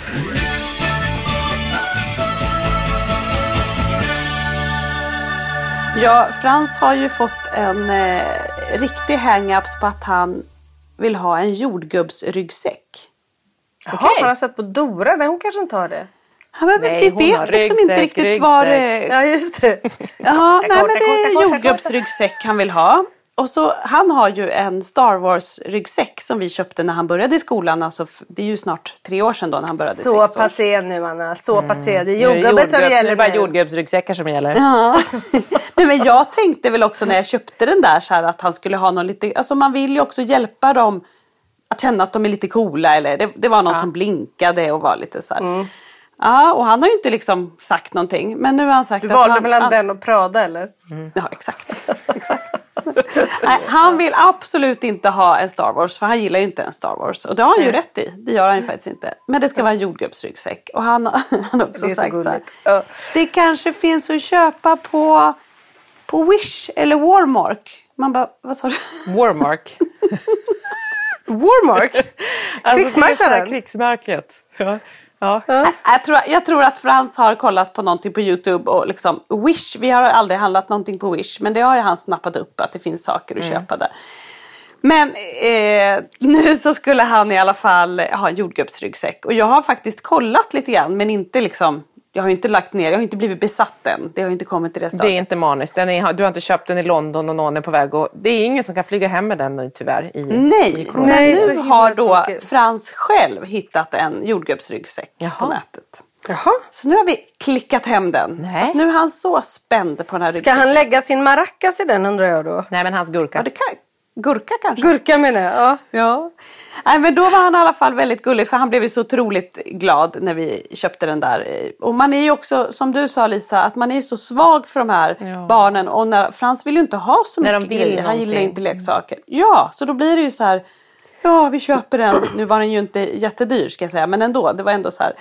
Ja, Frans har ju fått en eh, riktig hang-ups på att han vill ha en jordgubbsryggsäck. Jaha, okay. har han sett på Dora? Nej, hon kanske inte har det. Ja, men Nej, vi vet liksom ryggsäck, inte riktigt ryggsäck. vad det... Ja, just det. Ja, nej, men det är jordgubbsryggsäck han vill ha. Och så, han har ju en Star Wars-ryggsäck som vi köpte när han började i skolan. Alltså, det är ju snart tre år sedan då när han började. Så passé nu Anna, så mm. passé. Det är jordgubbe som gäller Det är bara jordgubbsryggsäckar som gäller. Ja. Nej, men jag tänkte väl också när jag köpte den där så här, att han skulle ha någon lite, alltså man vill ju också hjälpa dem att känna att de är lite coola. Eller det, det var någon ja. som blinkade och var lite så här. Mm. Ja, och han har ju inte liksom sagt någonting. Men nu har han sagt du att valde han... mellan den och Prada eller? Mm. Ja, exakt. exakt. Nej, han vill absolut inte ha en Star Wars, för han gillar ju inte en Star Wars. Och det har han ju rätt i, det gör han ju faktiskt inte. Men det ska vara en jordgubbsryggsäck. Och han, han har också det sagt så, så här, Det kanske finns att köpa på, på Wish eller Walmart. Man bara, vad sa du? Warmark. Warmark? alltså, Krigsmarknaden? Krigsmärket. Ja. Ja. ja. Jag, tror, jag tror att Frans har kollat på någonting på Youtube och liksom Wish, vi har aldrig handlat någonting på Wish men det har ju han snappat upp att det finns saker att mm. köpa där. Men eh, nu så skulle han i alla fall ha en jordgubbsryggsäck och jag har faktiskt kollat lite grann men inte liksom jag har inte lagt ner, jag har inte blivit besatt än. Det har inte kommit till det stadiet. Det är inte maniskt. Den är, du har inte köpt den i London och någon är på väg och Det är ingen som kan flyga hem med den nu tyvärr. I, Nej, i Nej nu har då tråkigt. Frans själv hittat en jordgubbsryggsäck Jaha. på nätet. Jaha. Så nu har vi klickat hem den. Så nu är han så spänd på den här ryggsäcken. Ska han lägga sin maracas i den undrar jag då? Nej men hans gurka. Ja, det kan, Gurka kanske? Gurka menar jag, ja. ja. Nej, men då var han i alla fall väldigt gullig för han blev ju så otroligt glad när vi köpte den där. Och man är ju också, som du sa Lisa, att man är så svag för de här ja. barnen. Och när, Frans vill ju inte ha så när mycket grejer, han gillar inte leksaker. Ja, så då blir det ju så här, ja vi köper den. Nu var den ju inte jättedyr ska jag säga, men ändå, det var ändå så här.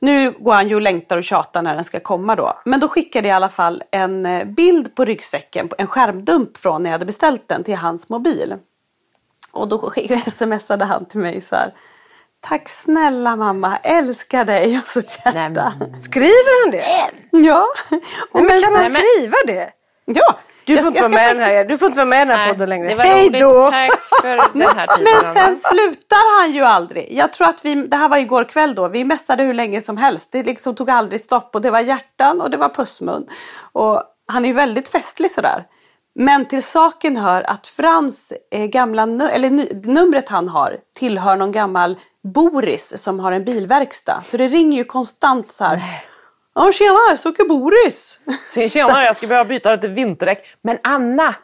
Nu går han ju och längtar och tjatar när den ska komma då. Men då skickade jag i alla fall en eh, bild på ryggsäcken, en skärmdump från när jag hade beställt den till hans mobil. Och då smsade han till mig så här. Tack snälla mamma, älskar dig. Och så ett hjärta. Skriver han det? Ja. Och men kan man skriva det? Ja, du får, inte vara med faktiskt... här, du får inte vara med i den här podden längre. Hej då! Tack för den här tiden. Men sen slutar han ju aldrig. Jag tror att vi, det här var igår kväll då, vi mässade hur länge som helst. Det liksom tog aldrig stopp och det var hjärtan och det var pussmun. Och han är ju väldigt festlig sådär. Men till saken hör att Frans eh, gamla, eller numret han har tillhör någon gammal Boris som har en bilverkstad. Så det ringer ju konstant så här. Nej. Ja, tjena, jag söker Boris. Tjena, jag ska behöva byta lite vinterdäck. Men Anna,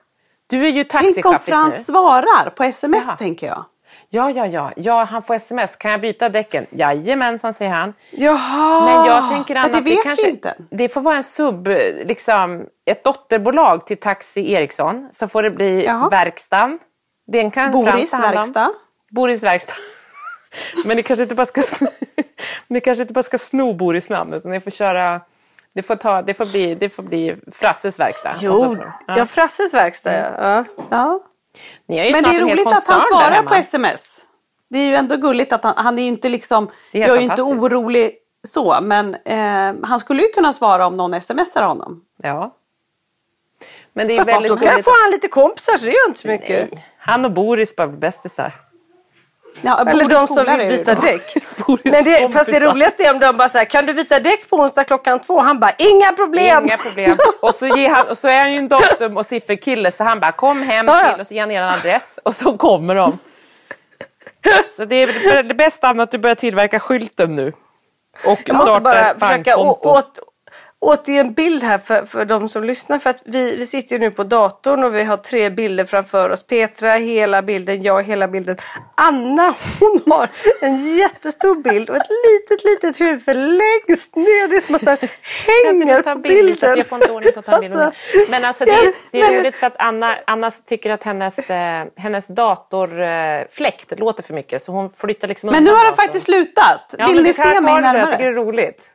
du är ju taxichaffis Tänk om Frans nu. svarar på sms, Jaha. tänker jag. Ja, ja, ja. Ja, han får sms. Kan jag byta däcken? Jajamensan, säger han. Jaha! Men jag tänker Anna, det vet det kanske, vi inte. Det får vara en sub, liksom ett dotterbolag till Taxi Ericsson. Så får det bli Jaha. verkstaden. Den kan Boris verkstad. Boris verkstad. Men ni kanske inte bara ska, ni kanske inte bara ska sno Boris namn utan ni får köra det får, ta, det, får bli, det får bli Frasses verkstad. Jo, får, ja. ja. Frasses verkstad ja. ja. Ni har ju Men det är roligt att han svarar på sms. Det är ju ändå gulligt att han, han är inte liksom, jag är ju inte orolig så, men eh, han skulle ju kunna svara om någon smsar honom. Ja. Men det är Fast väldigt så kan få han lite kompisar så det gör inte så mycket. Nej. Han och Boris bara bästisar. Ja, Eller de som vill byta däck. Men det, fast det roligaste är om de bara säger kan du byta däck på onsdag klockan två? Han bara, inga problem! Inga problem. och, så han, och så är han ju en datum och sifferkille så han bara, kom hem till och så ger han ner en adress och så kommer de. Så det är det bästa att du börjar tillverka skylten nu. Och bara försöka åt, återge en bild här för, för de som lyssnar. För att vi, vi sitter ju nu på datorn och vi har tre bilder framför oss. Petra hela bilden, jag hela bilden. Anna hon har en jättestor bild och ett litet litet huvud längst ner. Det är som att den hänger på bilden. Så jag får inte ordning på att ta bilden. Alltså, men alltså det, det är roligt för att Anna, Anna tycker att hennes, eh, hennes datorfläkt eh, låter för mycket så hon flyttar liksom Men nu har den faktiskt slutat. Ja, Vill ni se mig närmare? Jag tycker det är roligt.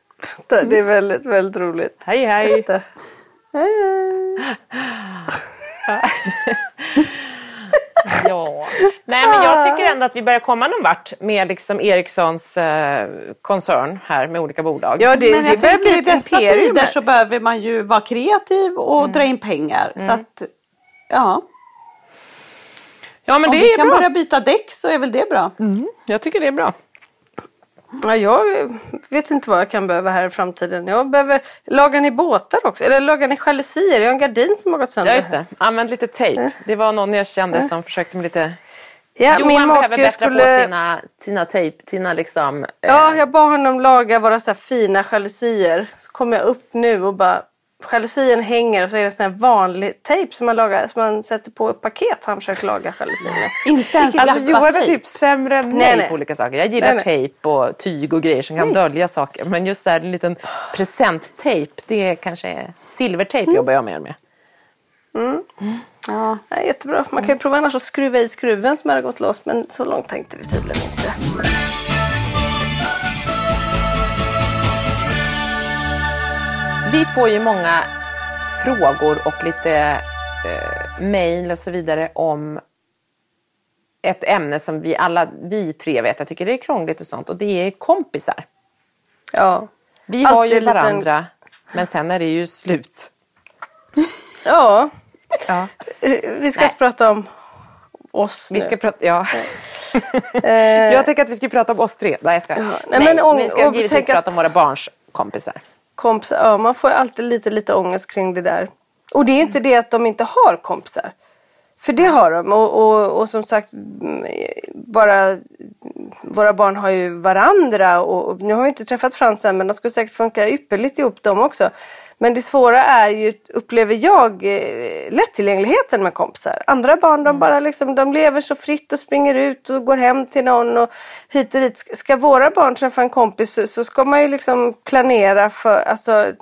Det är väldigt, väldigt roligt. Hej hej! Hej hej! ja. Nej men jag tycker ändå att vi börjar komma någon vart med liksom Ericssons eh, koncern här med olika bolag. Ja, det, men det tänker i dessa tider så behöver man ju vara kreativ och mm. dra in pengar. Mm. Så att, ja. Ja, men Om det vi är kan bra. börja byta däck så är väl det bra. Mm. Jag tycker det är bra. Ja, jag vet inte vad jag kan behöva här i framtiden. Jag behöver laga ni båtar också, eller laga ni jalusier. Jag har en gardin som har gått sönder. Ja, just det. Använd lite tejp. Det var någon jag kände som försökte med lite... Ja, Johan min behöver bättra skulle... på sina, sina tejp, sina liksom... Ja, jag bad honom laga våra så fina jalusier. Så kom jag upp nu och bara jalusien hänger och så är det sån här vanlig tejp som man, lagar, som man sätter på ett paket. Han försöker laga jalusin Inte ens Alltså Johan är typ sämre än mig nej, på olika saker. Jag gillar nej, nej. tejp och tyg och grejer som kan dölja saker. Men just så här, en liten presenttejp, det är kanske silvertejp mm. jobbar jag mer med. Mm. Mm. Ja, jättebra. Man kan ju prova annars att skruva i skruven som hade gått loss men så långt tänkte vi tydligen inte. Vi får ju många frågor och lite eh, mejl och så vidare om ett ämne som vi alla, vi tre vet, jag tycker det är krångligt och sånt och det är kompisar. Ja. Vi har ju varandra liten... men sen är det ju slut. ja. ja. Vi ska prata om oss Vi nu. ska prata, ja. Eh. jag tänker att vi ska prata om oss tre. Nej jag ska. Nej, Nej, men om, vi ska givetvis prata om våra barns kompisar kompisar, ja, man får alltid lite, lite ångest kring det där. Och det är inte det att de inte har kompisar. För det har de. Och, och, och som sagt, mm, bara våra barn har ju varandra. Och, nu har vi inte träffat Frans än, men de skulle säkert funka ypperligt ihop de också. Men det svåra är ju, upplever jag, eh, lättillgängligheten med kompisar. Andra barn de mm. bara liksom, de lever så fritt och springer ut och går hem till någon och hit och dit. Ska våra barn träffa en kompis så, så ska man ju liksom planera för, alltså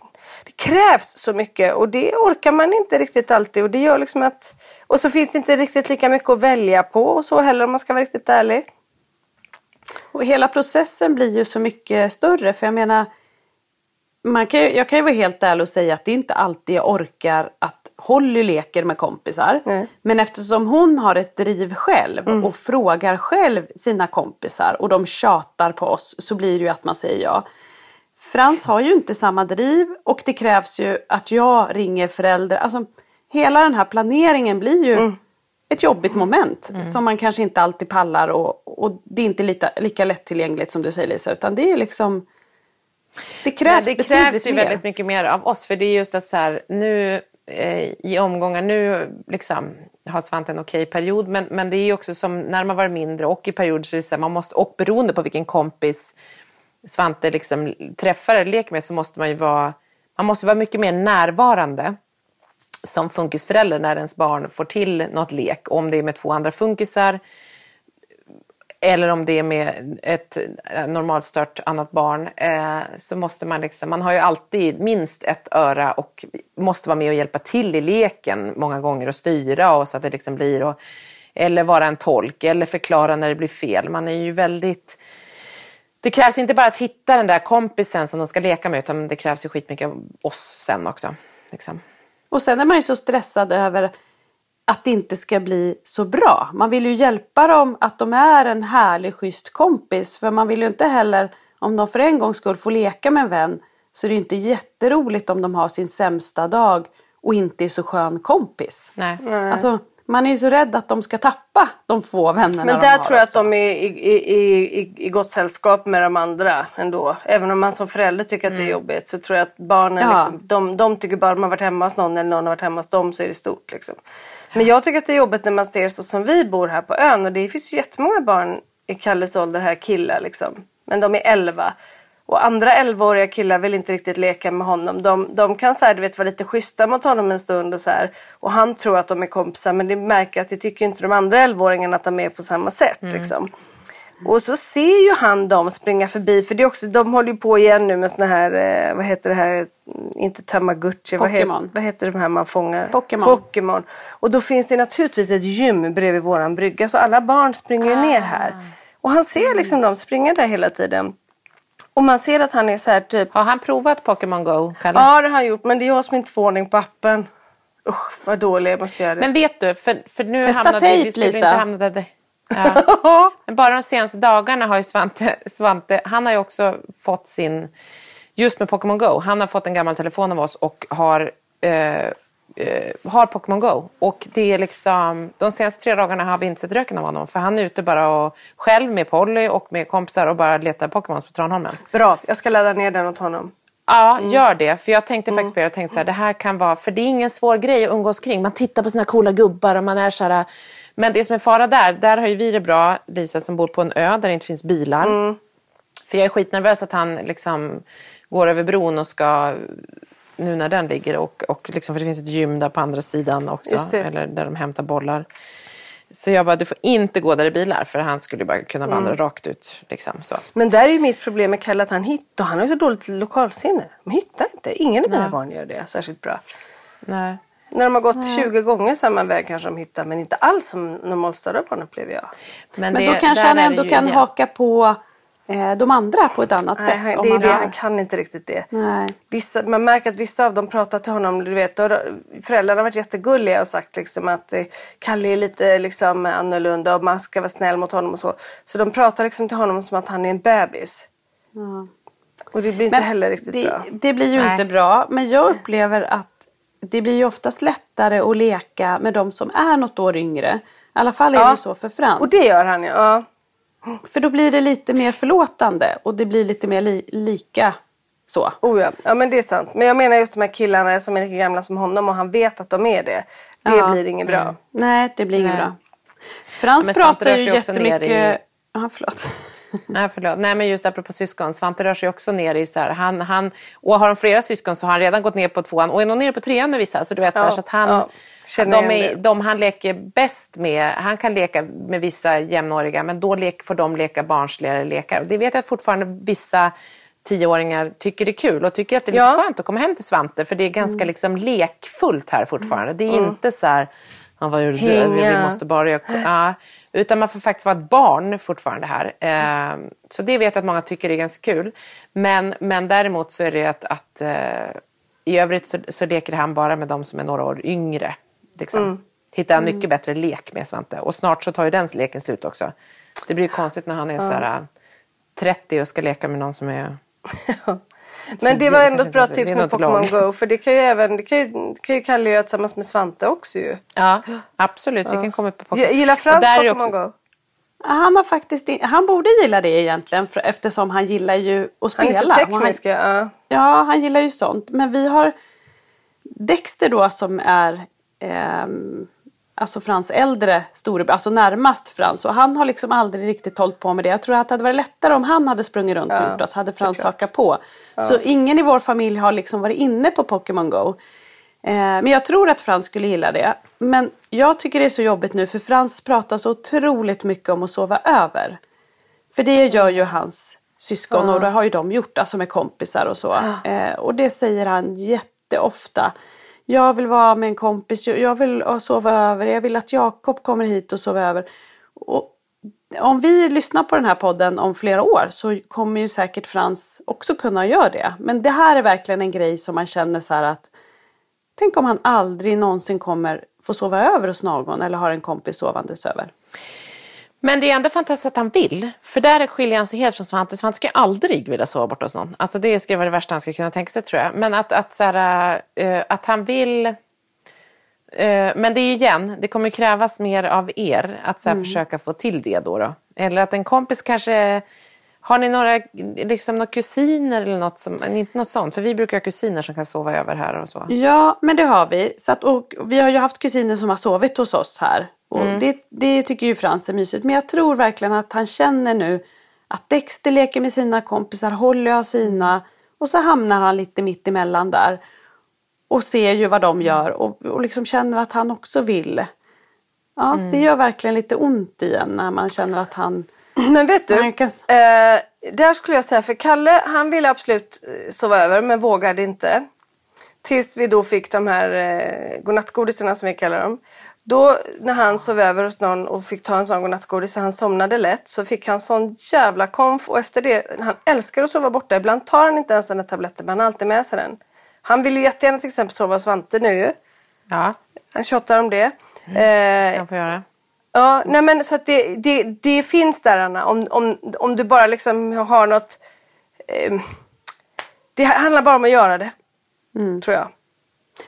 det krävs så mycket och det orkar man inte riktigt alltid och det gör liksom att, och så finns det inte riktigt lika mycket att välja på och så heller om man ska vara riktigt ärlig. Och hela processen blir ju så mycket större för jag menar man kan, jag kan ju vara helt ärlig och säga att det är inte alltid jag orkar att Holly leker med kompisar. Mm. Men eftersom hon har ett driv själv mm. och frågar själv sina kompisar och de tjatar på oss så blir det ju att man säger ja. Frans har ju inte samma driv och det krävs ju att jag ringer föräldrar. Alltså, hela den här planeringen blir ju mm. ett jobbigt moment mm. som man kanske inte alltid pallar och, och det är inte lika, lika lättillgängligt som du säger Lisa utan det är liksom det krävs, det krävs ju mer. väldigt mycket mer av oss för det är just att så här, nu eh, i omgångar, nu liksom har Svante en okej period men, men det är ju också som när man var mindre och i perioder så är det så här, man måste, och beroende på vilken kompis Svante liksom träffar eller leker med så måste man ju vara, man måste vara mycket mer närvarande som funkisförälder när ens barn får till något lek. Om det är med två andra funkisar eller om det är med ett eh, normalstört annat barn, eh, så måste man liksom, man har ju alltid minst ett öra och måste vara med och hjälpa till i leken många gånger och styra och så att det liksom blir, och, eller vara en tolk eller förklara när det blir fel. Man är ju väldigt det krävs inte bara att hitta den där kompisen som de ska leka med utan det krävs ju skitmycket av oss sen också. Liksom. Och sen är man ju så stressad över att det inte ska bli så bra. Man vill ju hjälpa dem att de är en härlig, schysst kompis. För man vill ju inte heller, om de för en gångs skull får leka med en vän, så är det inte jätteroligt om de har sin sämsta dag och inte är så skön kompis. Nej. Alltså, man är ju så rädd att de ska tappa de få vännerna Men där de tror jag också. att de är i, i, i, i gott sällskap med de andra ändå. Även om man som förälder tycker att det är mm. jobbigt så tror jag att barnen, ja. liksom, de, de tycker bara att de har varit hemma hos någon eller någon har varit hemma hos dem så är det stort. Liksom. Men jag tycker att det är jobbigt när man ser så som vi bor här på ön och det finns ju jättemånga barn i Kalles ålder här, killar liksom. Men de är 11. Och andra 11-åriga killar vill inte riktigt leka med honom. De, de kan så här, du vet, vara lite schyssta mot honom en stund och så här. Och han tror att de är kompisar men det märker att det tycker inte de andra 11-åringarna att de är på samma sätt. Mm. Liksom. Och så ser ju han dem springa förbi för det är också, de håller ju på igen nu med såna här, eh, vad heter det här, inte tamagotchi, vad heter, vad heter de här man fångar? Pokémon. Pokémon. Och då finns det naturligtvis ett gym bredvid våran brygga så alla barn springer ju ner här. Och han ser liksom dem springa där hela tiden. Och man ser att han är så här typ, Har han provat Pokémon Go, Kalle? ja det har han gjort men det är jag som inte får ordning på appen. Usch vad dålig jag måste göra det. Men vet du, för, för nu Testa hamnade tejp, vi Lisa. inte hamna där. Ja. Men bara de senaste dagarna har ju Svante, Svante, han har ju också fått sin, just med Pokémon Go, han har fått en gammal telefon av oss och har eh, eh, har Pokémon Go. Och det är liksom, de senaste tre dagarna har vi inte sett röken av honom. För han är ute bara och, själv med Polly och med kompisar och bara letar Pokémons på Tranholmen. Bra, jag ska ladda ner den åt honom. Ja, gör det. För jag tänkte faktiskt på det. Jag tänkte så här, det här kan vara... För det är ingen svår grej att umgås kring. Man tittar på sina coola gubbar och man är så här... Men det som är fara där, där har ju vi det bra, Lisa som bor på en ö där det inte finns bilar. För jag är skitnervös att han liksom går över bron och ska... Nu när den ligger och, och liksom, för det finns ett gym där på andra sidan också. Eller där de hämtar bollar. Så jag bara, du får inte gå där det är bilar för han skulle bara kunna vandra rakt ut. Liksom, så. Men där är ju mitt problem med Kalle att han hittar, han har ju så dåligt lokalsinne. De hittar inte, ingen av mina barn gör det särskilt bra. Nej. När de har gått 20 gånger samma väg kanske de hittar men inte alls som normalstörda barn upplever jag. Men, Men det- då kanske han ändå kan igen. haka på de andra på ett annat Nej, sätt. det är man det, han kan inte riktigt det. Nej. Vissa, man märker att vissa av dem pratar till honom, du vet, då, föräldrarna har varit jättegulliga och sagt liksom att eh, Kalle är lite liksom annorlunda och man ska vara snäll mot honom och så. Så de pratar liksom till honom som att han är en bebis. Och det blir inte heller riktigt det, bra. det blir ju Nej. inte bra. Men jag upplever att det blir ju oftast lättare att leka med de som är något år yngre. I alla fall är Ja. det så för Frans. Och det gör han. Ja. För då blir det lite mer förlåtande och det blir lite mer li- lika så. Oh ja. ja, men det är sant. Men jag menar just de här killarna som är lika gamla som honom och han vet att de är det. Det Ja. blir inget bra. Nej, det blir inget Nej. bra. Frans Men Svante pratar rör ju sig också ner jättemycket... i- Ja, förlåt. Nej, förlåt. Nej, men just apropå syskon. Svante rör sig också ner i så här, han, han, och har de flera syskon så har han redan gått ner på tvåan och är nog nere på trean med vissa. Så du vet, så, här, Ja, så att han, ja. Känner de, är, de han leker bäst med, han kan leka med vissa jämnåriga men då lek, får de leka barnsligare lekar. Och det vet jag att fortfarande vissa tioåringar tycker det är kul och tycker att det är lite Ja. skönt att komma hem till Svante för det är ganska Mm. liksom lekfullt här fortfarande. Det är inte så här, "Ja, vad gör du? Vi måste bara göra... Ja, utan man får faktiskt vara ett barn fortfarande här. Eh, så det vet jag att många tycker är ganska kul. Men, men däremot så är det att, att eh, i övrigt så, så leker han bara med de som är några år yngre. Liksom. Mm. Hittar han mycket bättre lek med Svante. Och snart så tar ju den leken slut också. Det blir ju konstigt när han är så här, eh, 30 och ska leka med någon som är... Men det var ändå ett bra tips med Pokémon. Go. För det kan ju även det kan ju, det kan ju Kalle göra tillsammans med Svante också ju. Ja, absolut. Vi kan komma upp på Pokémon. Jag gillar Frans Pokémon också- Go. Han, har faktiskt, in- han borde gilla det egentligen för, eftersom han gillar ju att Han spela. är så teknisk. Ja. Ja, han gillar ju sånt. Men vi har Dexter då som är ehm, alltså Frans äldre storebror, alltså närmast Frans. Och han har liksom aldrig riktigt hållit på med det. Jag tror att det hade varit lättare om han hade sprungit runt och gjort så hade Frans hakat på. Så ingen i vår familj har liksom varit inne på Pokémon Go. Eh, men jag tror att Frans skulle gilla det. Men jag tycker det är så jobbigt nu för Frans pratar så otroligt mycket om att sova över. För det gör ju hans syskon och det har ju de gjort, alltså med kompisar och så. Eh, och det säger han jätteofta. Jag vill vara med en kompis, jag vill sova över, jag vill att Jakob kommer hit och sover över. Och om vi lyssnar på den här podden om flera år så kommer ju säkert Frans också kunna göra det. Men det här är verkligen en grej som man känner så här att Tänk om han aldrig någonsin kommer få sova över hos någon eller har en kompis sovandes över. Men det är ändå fantastiskt att han vill. För där skiljer han sig helt från Svante. Svante ska aldrig vilja sova borta hos någon. Alltså det ska vara det värsta han ska kunna tänka sig tror jag. Men att, att, så här, eh, att han vill... eh, men det är ju igen, det kommer krävas mer av er att så här, försöka få till det då, då. Eller att en kompis kanske... Har ni några, liksom, några kusiner eller något som, inte något sånt? För vi brukar ha kusiner som kan sova över här och så. Ja, men det har vi. Så att, och vi har ju haft kusiner som har sovit hos oss här. Och det, det tycker ju Frans är mysigt. Men jag tror verkligen att han känner nu Att Dexter leker med sina kompisar, Holly har sina och så hamnar han lite mitt emellan där. Och ser ju vad de gör och, och liksom känner att han också vill. Ja, mm. det gör verkligen lite ont i en när man känner att han... Men vet du, kan... eh, där skulle jag säga, för Kalle han ville absolut eh, sova över men vågade inte. Tills vi då fick de här eh, godnattgodisarna som vi kallar dem. Då när han sov över hos någon och fick ta en sån godnattgodis så han somnade lätt så fick han sån jävla konf och efter det, han älskar att sova borta. Ibland tar han inte ens den där tabletten men han har alltid med sig den. Han vill ju jättegärna till exempel sova hos Svante nu ju. Ja. Han tjattar om det. Mm, ska han få göra. Ja, nej men så att det, det, det finns där Anna. Om, om, om du bara liksom har något... Eh, det handlar bara om att göra det. Mm. Tror jag.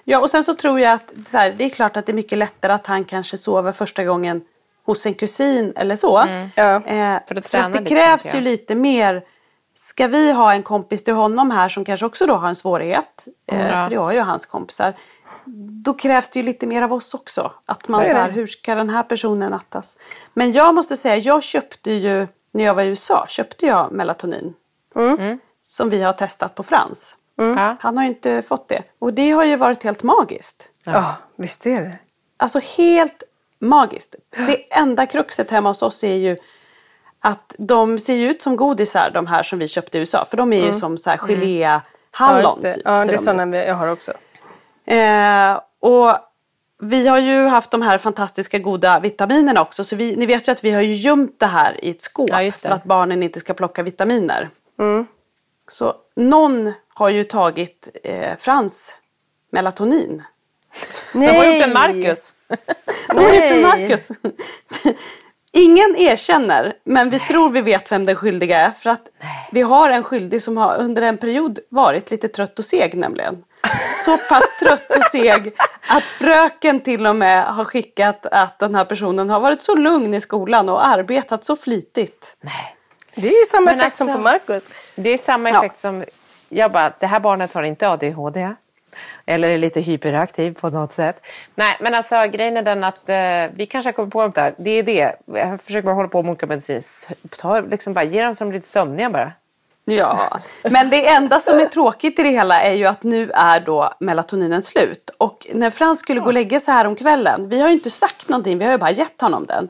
Ja, och sen så tror jag att så här, det är klart att det är mycket lättare att han kanske sover första gången hos en kusin eller så. Mm. Ja. Eh, för, för att det krävs ju lite mer. Ska vi ha en kompis till honom här som kanske också då har en svårighet, eh, mm. för det har ju hans kompisar. Då krävs det ju lite mer av oss också. Att man så, så här, hur ska den här personen nattas? Men jag måste säga, jag köpte ju, när jag var i USA, köpte jag melatonin. Mm. Som vi har testat på Frans. Mm. Han har ju inte fått det. Och det har ju varit helt magiskt. Ja, ja visst är det. Alltså helt magiskt. Det enda kruxet hemma hos oss är ju att de ser ut som godisar de här som vi köpte i USA. För de är ju mm. som så här gelé hallon. Ja, det. Typ, ja, det är sådana jag har också. Eh, och vi har ju haft de här fantastiska goda vitaminerna också. Så vi, ni vet ju att vi har ju gömt det här i ett skåp. Ja, för att barnen inte ska plocka vitaminer. Mm. Så någon har ju tagit eh, Frans melatonin. Nej. De har gjort en Marcus. De har gjort en Marcus. Ingen erkänner, men vi tror vi vet vem den skyldiga är. För att Nej. vi har en skyldig som har under en period varit lite trött och seg nämligen. Så pass trött och seg att fröken till och med har skickat att den här personen har varit så lugn i skolan och arbetat så flitigt. Nej. Det är samma effekt alltså, som på Marcus. Det är samma effekt ja. som jag bara, det här barnet har inte ADHD. Eller är lite hyperaktiv på något sätt. Nej, men alltså grejen är den att eh, vi kanske har kommit på något där. Det är det. Jag försöker bara hålla på med olika mediciner. Ta, liksom bara, ge dem som lite sömniga bara. Ja, men det enda som är tråkigt i det hela är ju att nu är då melatoninen slut. Och när Frans skulle gå och lägga sig här om kvällen, vi har ju inte sagt någonting, vi har ju bara gett honom den.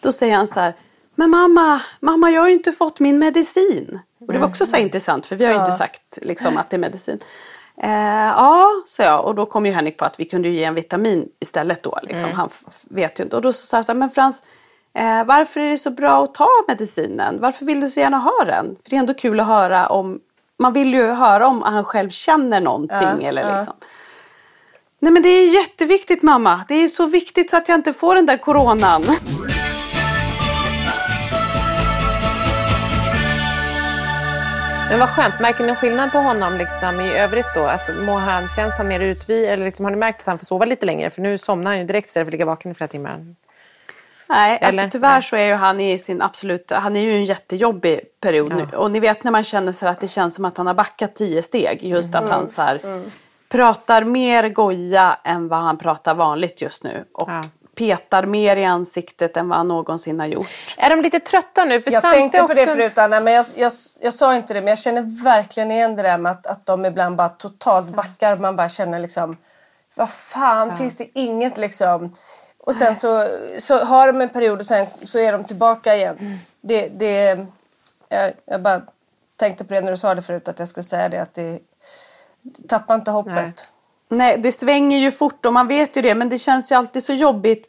Då säger han så här, men mamma, mamma jag har ju inte fått min medicin. Och det var också så intressant för vi har ju inte sagt liksom, att det är medicin. Eh, ja, sa jag och då kom ju Henrik på att vi kunde ge en vitamin istället då. Liksom. Mm. Han vet ju inte. Och då sa jag så här, men Frans, eh, varför är det så bra att ta medicinen? Varför vill du så gärna ha den? För det är ändå kul att höra om, man vill ju höra om han själv känner någonting. Ja, eller ja. liksom. Nej men det är jätteviktigt mamma. Det är så viktigt så att jag inte får den där coronan. Men vad skönt. Märker ni skillnad på honom liksom, i övrigt då? Alltså, må han, känns han mer utvid eller liksom, har ni märkt att han får sova lite längre? För nu somnar han ju direkt istället för att ligga vaken i flera timmar. Nej, alltså tyvärr Nej. så är ju han i sin absolut, han är ju en jättejobbig period ja. nu. Och ni vet när man känner så att det känns som att han har backat tio steg. Just mm. att han så här, mm. pratar mer goja än vad han pratar vanligt just nu. Och ja petar mer i ansiktet än vad han någonsin har gjort. Är de lite trötta nu? För jag Svante tänkte också... på det förut Anna, men jag, jag, jag sa inte det. Men jag känner verkligen igen det där med att, att de ibland bara totalt backar. Man bara känner liksom, vad fan, ja. finns det inget liksom? Och sen så, så har de en period och sen så är de tillbaka igen. Mm. Det, det, jag, jag bara tänkte på det när du sa det förut att jag skulle säga det att det, tappa inte hoppet. Nej. Nej, det svänger ju fort och man vet ju det. Men det känns ju alltid så jobbigt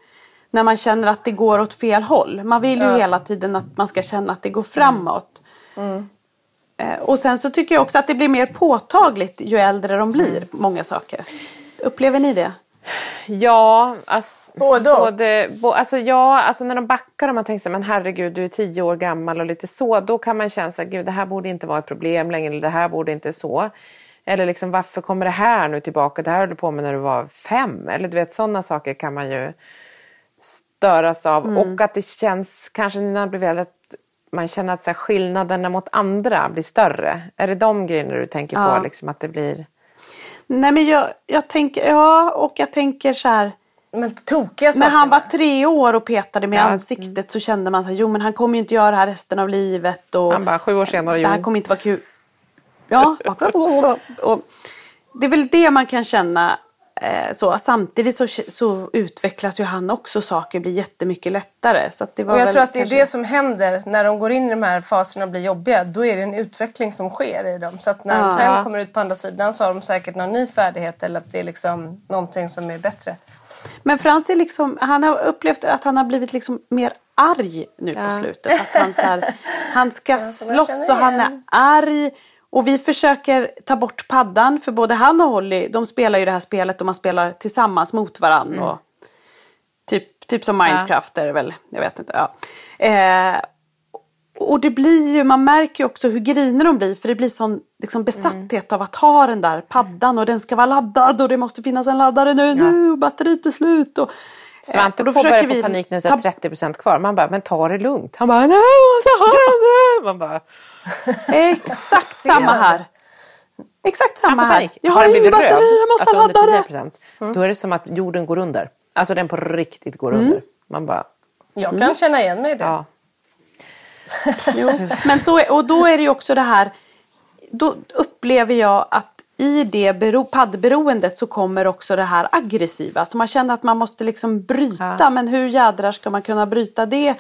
när man känner att det går åt fel håll. Man vill ju ja. hela tiden att man ska känna att det går framåt. Mm. Eh, och sen så tycker jag också att det blir mer påtagligt ju äldre de blir, mm. många saker. Upplever ni det? Ja, alltså, både, både bo, alltså, ja, alltså när de backar och man tänker så men herregud du är tio år gammal och lite så, då kan man känna att det här borde inte vara ett problem längre, eller det här borde inte så. Eller liksom, varför kommer det här nu tillbaka? Det här höll du på med när du var fem. Eller du vet, sådana saker kan man ju störas av. Mm. Och att det känns, kanske när man blir väl att man känner att så här, skillnaderna mot andra blir större. Är det de grejerna du tänker ja. på? Liksom, att det blir... Nej men jag, jag tänker, ja och jag tänker så här. de tokiga sakerna. När han var tre år och petade med ja. ansiktet så kände man att jo men han kommer ju inte göra det här resten av livet. Och han bara sju år senare, Det här kommer inte vara kul. Ja, och det är väl det man kan känna Eh, så, samtidigt så, så, utvecklas ju han också, saker blir jättemycket lättare. Så det var och jag tror att det är det som händer när de går in i de här faserna och blir jobbiga. Då är det en utveckling som sker i dem. Så att när ja. de sen kommer ut på andra sidan så har de säkert någon ny färdighet eller att det är liksom någonting som är bättre. Men Frans är liksom, han har upplevt att han har blivit liksom mer arg nu ja. på slutet. Att han, så här, han ska slåss och han är arg. Och vi försöker ta bort paddan för både han och Holly de spelar ju det här spelet och man spelar tillsammans mot varandra. Mm. Och typ, typ som Minecraft ja. är det väl, jag vet inte. Ja. Eh, och det blir ju, man märker ju också hur griner de blir för det blir sån liksom, besatthet mm. av att ha den där paddan och den ska vara laddad och det måste finnas en laddare nu, ja. nu batteriet är slut. Och, Svante eh, får börja få panik när det är 30% kvar. Man bara, men ta det lugnt. Han bara, nej ha den nu. Man bara, Exakt samma här. Exakt samma här. Jag har, har ingen batteri, jag måste alltså ladda det. Mm. Då är det som att jorden går under. Alltså den på riktigt går mm. under. Man bara... Jag kan mm. känna igen mig i det. Ja. jo. Men så, och då är det ju också det här. Då upplever jag att i det bero, paddberoendet så kommer också det här aggressiva. Så man känner att man måste liksom bryta. Ja. Men hur jädrar ska man kunna bryta det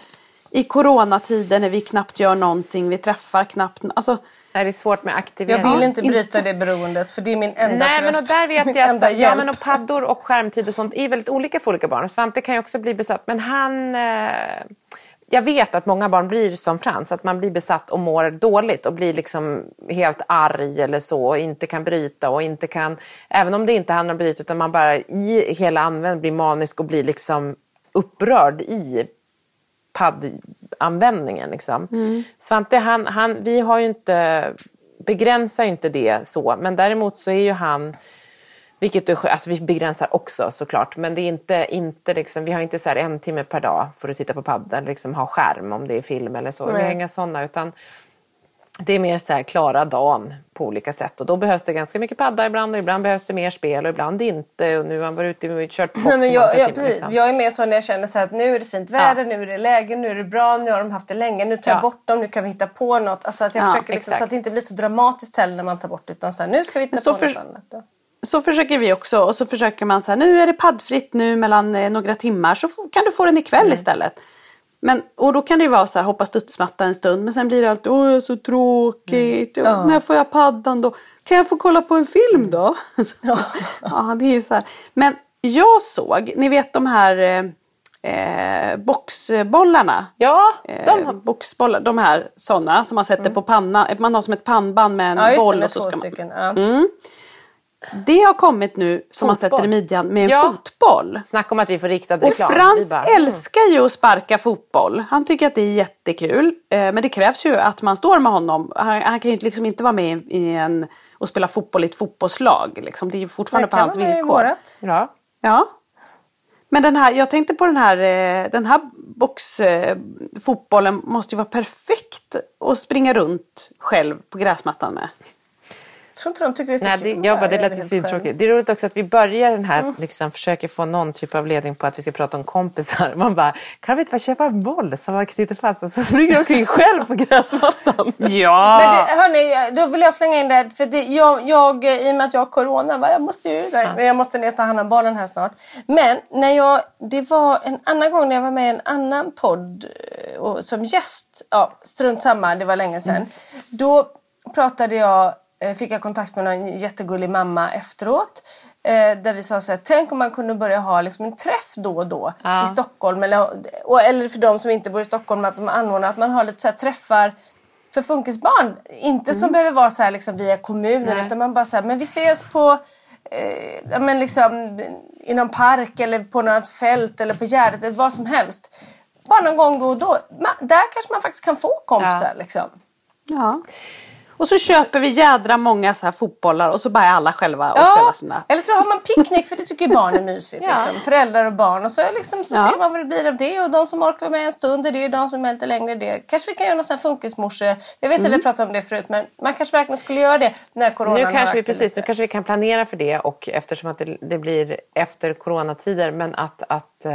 i coronatider när vi knappt gör någonting, vi träffar knappt... Alltså, det är svårt med aktivering. Jag vill inte bryta inte. det beroendet för det är min enda Nej, tröst. Men och där vet jag att så, ja, men och paddor och skärmtid och sånt är väldigt olika för olika barn. Svante kan ju också bli besatt men han... Eh, jag vet att många barn blir som Frans, att man blir besatt och mår dåligt och blir liksom helt arg eller så och inte kan bryta och inte kan... Även om det inte handlar om bryta utan man bara i hela användningen blir manisk och blir liksom upprörd i paddanvändningen. Liksom. Mm. Svante, han, han, vi har ju inte, begränsar ju inte det så, men däremot så är ju han vilket är, alltså vi begränsar också såklart, men det är inte, inte liksom, vi har inte så en timme per dag för att titta på padden, liksom ha skärm om det är film eller så. Nej. Vi har inga sådana, utan det är mer så här klara dagen på olika sätt och då behövs det ganska mycket padda ibland och ibland behövs det mer spel och ibland inte och nu har han varit ute och kört Nej, men jag, jag, precis. Liksom. jag är mer så när jag känner så att nu är det fint väder, ja. nu är det läge, nu är det bra, nu har de haft det länge, nu tar jag bort dem, nu kan vi hitta på något. Alltså att jag ja, försöker liksom, så att det inte blir så dramatiskt heller när man tar bort utan så här, nu ska vi hitta så på för... något annat. Då. Så försöker vi också och så försöker man så här, nu är det paddfritt nu mellan eh, några timmar så kan du få den ikväll mm. istället. Men, och då kan det ju vara så här, hoppa studsmatta en stund men sen blir det alltid, åh så tråkigt, mm. ja. när får jag paddan då? Kan jag få kolla på en film då? Ja, ja det är så här. Men jag såg, ni vet de här eh, boxbollarna. Ja, de, eh, boxbollar, de här sådana som man sätter mm. på pannan, man har som ett pannband med en ja, boll. Det, och så ska man, ja. mm. Det har kommit nu som man sätter i midjan med en ja. fotboll. Snacka om att vi får riktad reklam. Och Frans bara, mm. älskar ju att sparka fotboll. Han tycker att det är jättekul. Eh, men det krävs ju att man står med honom. Han, han kan ju liksom inte vara med i en, och spela fotboll i ett fotbollslag. Liksom. Det är ju fortfarande på hans villkor. Ja. ja. Men den här, jag tänkte på den här, eh, den här boxfotbollen måste ju vara perfekt att springa runt själv på gräsmattan med tror inte de tycker det är så Nej, kul. Det, jag bara, det lät svintråkigt. Det är roligt också att vi börjar den här, mm. liksom, försöker få någon typ av ledning på att vi ska prata om kompisar. Man bara, kan vi inte bara köpa en boll som man knyter fast och så springer jag omkring själv på gräsmattan? Ja! Men det, hörni, då vill jag slänga in det. För det, jag, jag, I och med att jag har corona, jag måste ju nej, jag måste ner ta hand om barnen här snart. Men när jag, det var en annan gång när jag var med i en annan podd eh, och, som gäst. Ja, strunt samma, det var länge sedan. Mm. Då pratade jag fick jag kontakt med en jättegullig mamma efteråt. Eh, där vi sa så här, tänk om man kunde börja ha liksom en träff då och då ja. i Stockholm. Eller, och, eller för de som inte bor i Stockholm, att de anordnar att man har lite så träffar för funkisbarn. Inte mm. som behöver vara så här liksom via kommuner Nej. utan man bara så här, men vi ses på eh, men liksom, i någon park eller på något fält eller på Gärdet eller vad som helst. Bara någon gång då och då. Man, där kanske man faktiskt kan få kompisar. Ja. Liksom. ja. Och så köper vi jädra många så här fotbollar och så bara är alla själva och Ja, spelar sina. eller så har man picknick för det tycker ju barn är mysigt. Ja. liksom. Föräldrar och barn. Och så, liksom, så Ja. ser man vad det blir av det. Och de som orkar med en stund, det är de som är lite längre. Det. Kanske vi kan göra någon sån här funkismorse. Jag vet att vi har pratat om det förut men man kanske verkligen skulle göra det när coronan Nu kanske vi precis, nu lite. kanske vi kan planera för det och eftersom att det, det blir efter coronatider men att, att eh,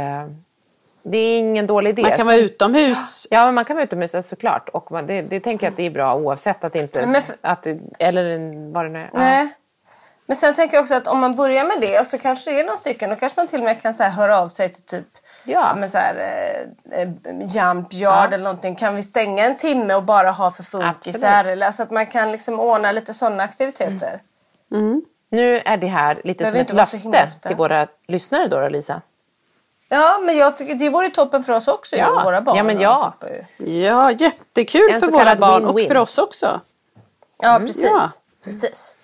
det är ingen dålig idé. Man kan vara utomhus. Ja, men man kan vara utomhus såklart. Och man, det, det tänker jag att det är bra oavsett att det inte... För- att eller vad det nu är. Ja. Nej. Men sen tänker jag också att om man börjar med det och så kanske det är några stycken. Då kanske man till och med kan så här, höra av sig till typ Ja. men så här, eh, Jump Yard eller någonting. Kan vi stänga en timme och bara ha för funkisar? Absolut. Eller, alltså att man kan liksom ordna lite sådana aktiviteter. Nu är det här lite Behöver som ett löfte till våra lyssnare då, då Lisa. Ja, men jag tycker det vore toppen för oss också Ja. och våra barn. Ja, men och ja. Ja, jättekul för våra barn och win-win. för oss också. Ja, precis. ja. precis.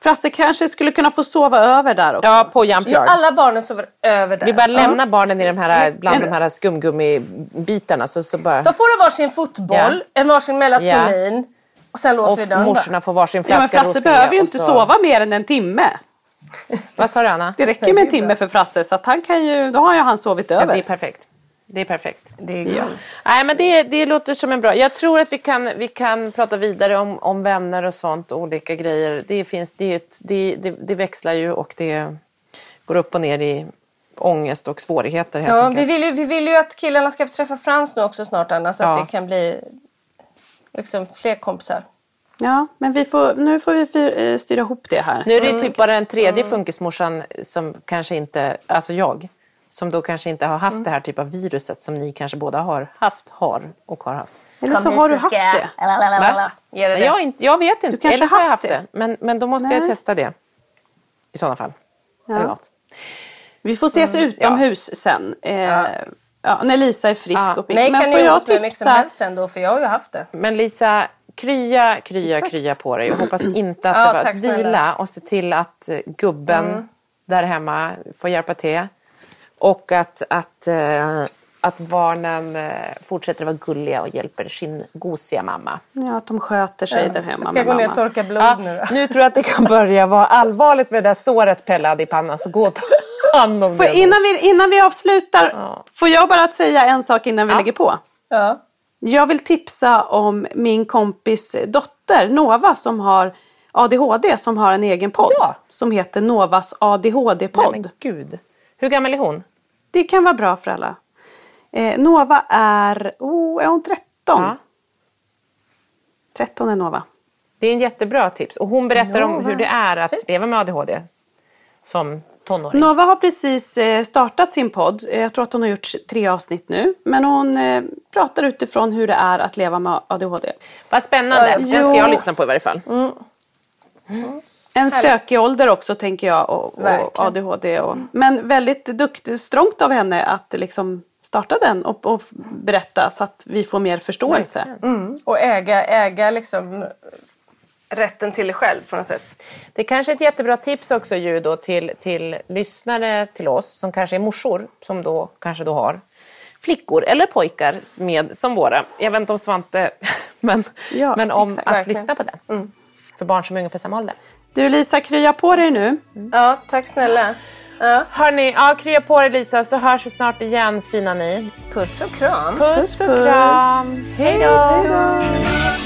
Frasse kanske skulle kunna få sova över där också. Ja, på Jump Ja, alla barnen sover över där. Vi bara lämnar barnen i de här, bland Men- de här skumgummibitarna. Så, så bara, Då får de varsin fotboll, Ja. en varsin melatonin och sen låser och vi dörren morsorna får varsin Ja, men flaska Frasse rosé. behöver ju och inte så- sova mer än en timme. Vad sa du Anna? Det räcker med en timme för Frasse så han kan ju, då har ju han sovit Ja, det är över. perfekt. Det är perfekt. Det är grymt. Nej, men det, det låter som en bra... Jag tror att vi kan, vi kan prata vidare om, om vänner och sånt och olika grejer. Det, finns, det, ett, det, det, det växlar ju och det går upp och ner i ångest och svårigheter helt Ja, vi, vill ju, vi vill ju att killarna ska få träffa Frans nu också snart Anna så att Ja. det kan bli liksom fler kompisar. Ja, men vi får, nu får vi eh, styra ihop det här. Nu är det ju typ bara den tredje funkismorsan som kanske inte, alltså jag, som då kanske inte har haft det här typ av viruset som ni kanske båda har haft, har och har haft. Eller så har du haft det. Va? Det? Jag, inte, jag vet inte, kanske eller så har jag haft det. det. Men, men då måste jag Nej. testa det. I sådana fall. Ja. Eller något. Vi får ses utomhus sen. Eh, ja. när Lisa är frisk Ja. och pigg. Mig Men kan ni jag med hur mycket som helst sen då för jag har ju haft det. Men Lisa, krya, krya, Exakt. krya på dig. Jag hoppas inte att Ja, det var tack att vila och se till att eh, gubben där hemma får hjälpa till. Och att, att, eh, att barnen eh, fortsätter vara gulliga och hjälper sin gosiga mamma. Ja, att de sköter sig där hemma Ska jag gå ner och torka blod Ja, nu då? nu tror jag att det kan börja vara allvarligt med det där såret Pelle hade i pannan. Så gå och ta hand om det. innan, vi, innan vi avslutar, får jag bara säga en sak innan vi Ja. lägger på? Ja. Jag vill tipsa om min kompis dotter Nova som har ADHD som har en egen podd Ja. som heter Novas Nej, ADHD-podd. men gud. Hur gammal är hon? Det kan vara bra för alla. Eh, Nova är, oh, är hon 13? Ja. 13 är Nova. Det är en jättebra tips. Och hon berättar om Nova. hur det är att leva med ADHD som tonåring. Nova har precis eh, startat sin podd. Eh, Jag tror att hon har gjort tre avsnitt nu. Men hon eh, pratar utifrån hur det är att leva med ADHD. Vad spännande. Den jo. ska jag lyssna på i varje fall. En stökig ålder också tänker jag och, och. ADHD. Och, men väldigt duktigt, strångt av henne att liksom starta den och, och berätta så att vi får mer förståelse. Verkligen. Och äga, äga liksom rätten till dig själv på något sätt. Det är kanske är ett jättebra tips också ju då till, till lyssnare till oss som kanske är morsor som då kanske då har flickor eller pojkar med, som våra. Jag vet inte om Svante, men, Ja, men om exakt. att Verkligen. lyssna på den. För barn som är ungefär samma ålder. Du Lisa, krya på dig nu. Ja, tack snälla. Ja. Hörni, ja, krya på dig Lisa så hörs vi snart igen fina ni. Puss och kram. Puss, Puss, och puss. kram. Hej då!